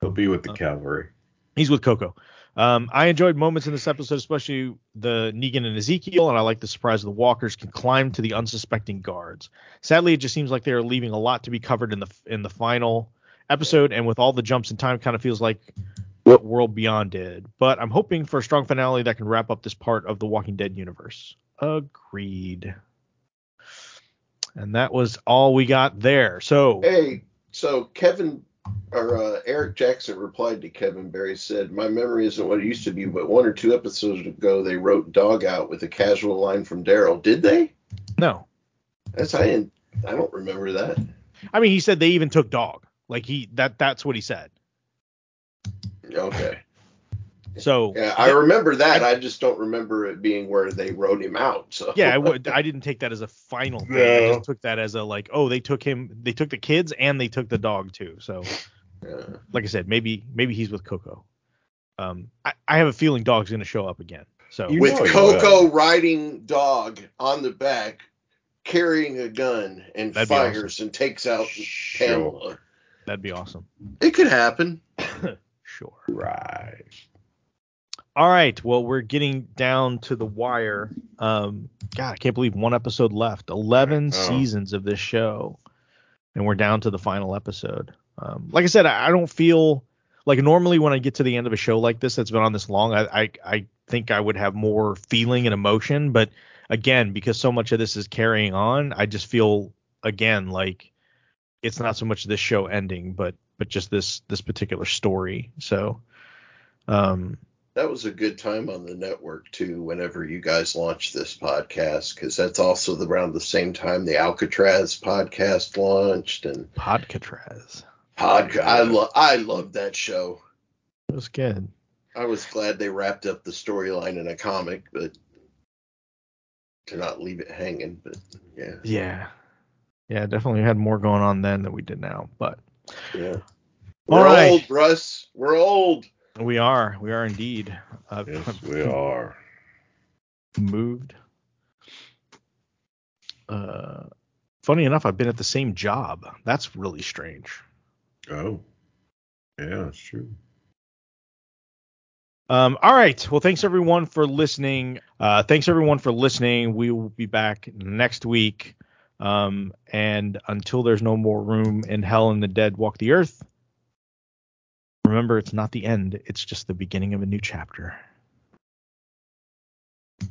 He'll be with the Uh, cavalry. he's with Coco. Um, I enjoyed moments in this episode, especially the Negan and Ezekiel, and I like the surprise of the walkers can climb to the unsuspecting guards. Sadly, it just seems like they are leaving a lot to be covered in the in the final episode, and with all the jumps in time, kind of feels like what World Beyond did. But I'm hoping for a strong finale that can wrap up this part of the Walking Dead universe. Agreed. And that was all we got there. So Hey, so Kevin or uh, Eric Jackson replied to Kevin Barry said, "My memory isn't what it used to be, but one or two episodes ago they wrote dog out with a casual line from Daryl. Did they? no, That's I didn't. I don't remember that. I mean he said they even took dog. Like he that that's what he said. Okay. So Yeah, I remember that. I just don't remember it being where they wrote him out. So yeah, I, would, I didn't take that as a final thing. I just took that as a like, oh, they took him, they took the kids and they took the dog too. So Yeah. like I said, maybe maybe he's with Coco. Um, I, I have a feeling dog's gonna show up again. So You with Coco riding dog on the back, carrying a gun and That'd be fires and takes out Sure. Pamela. that'd be awesome. It could happen. Sure. Right. All right. Well, we're getting down to the wire. Um, God, I can't believe one episode left. Eleven Oh. seasons of this show, and we're down to the final episode. Um, like I said, I, I don't feel like normally when I get to the end of a show like this that's been on this long, I, I I think I would have more feeling and emotion. But again, because so much of this is carrying on, I just feel again like it's not so much this show ending, but but just this this particular story. So. Um, That was a good time on the network too. Whenever you guys launched this podcast, because that's also the, around the same time the Alcatraz podcast launched and Podcatraz. pod. I love I love that show. It was good. I was glad they wrapped up the storyline in a comic, but to not leave it hanging. But yeah, Yeah. Yeah, definitely had more going on then than we did now. But yeah. All We're right. old, Russ. We're old. we are. We are indeed. Uh, Yes, we are. moved. Uh, funny enough, I've been at the same job. That's really strange. Oh. Yeah, it's true. Um, all right. Well, thanks everyone for listening. Uh, thanks everyone for listening. We will be back next week. Um, and until there's no more room in hell and the dead walk the earth, remember it's not the end. It's just the beginning of a new chapter. All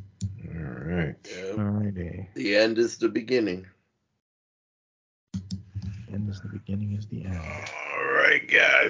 right. Yeah. All righty. The end is the beginning. End is the beginning is the end. All right, guys.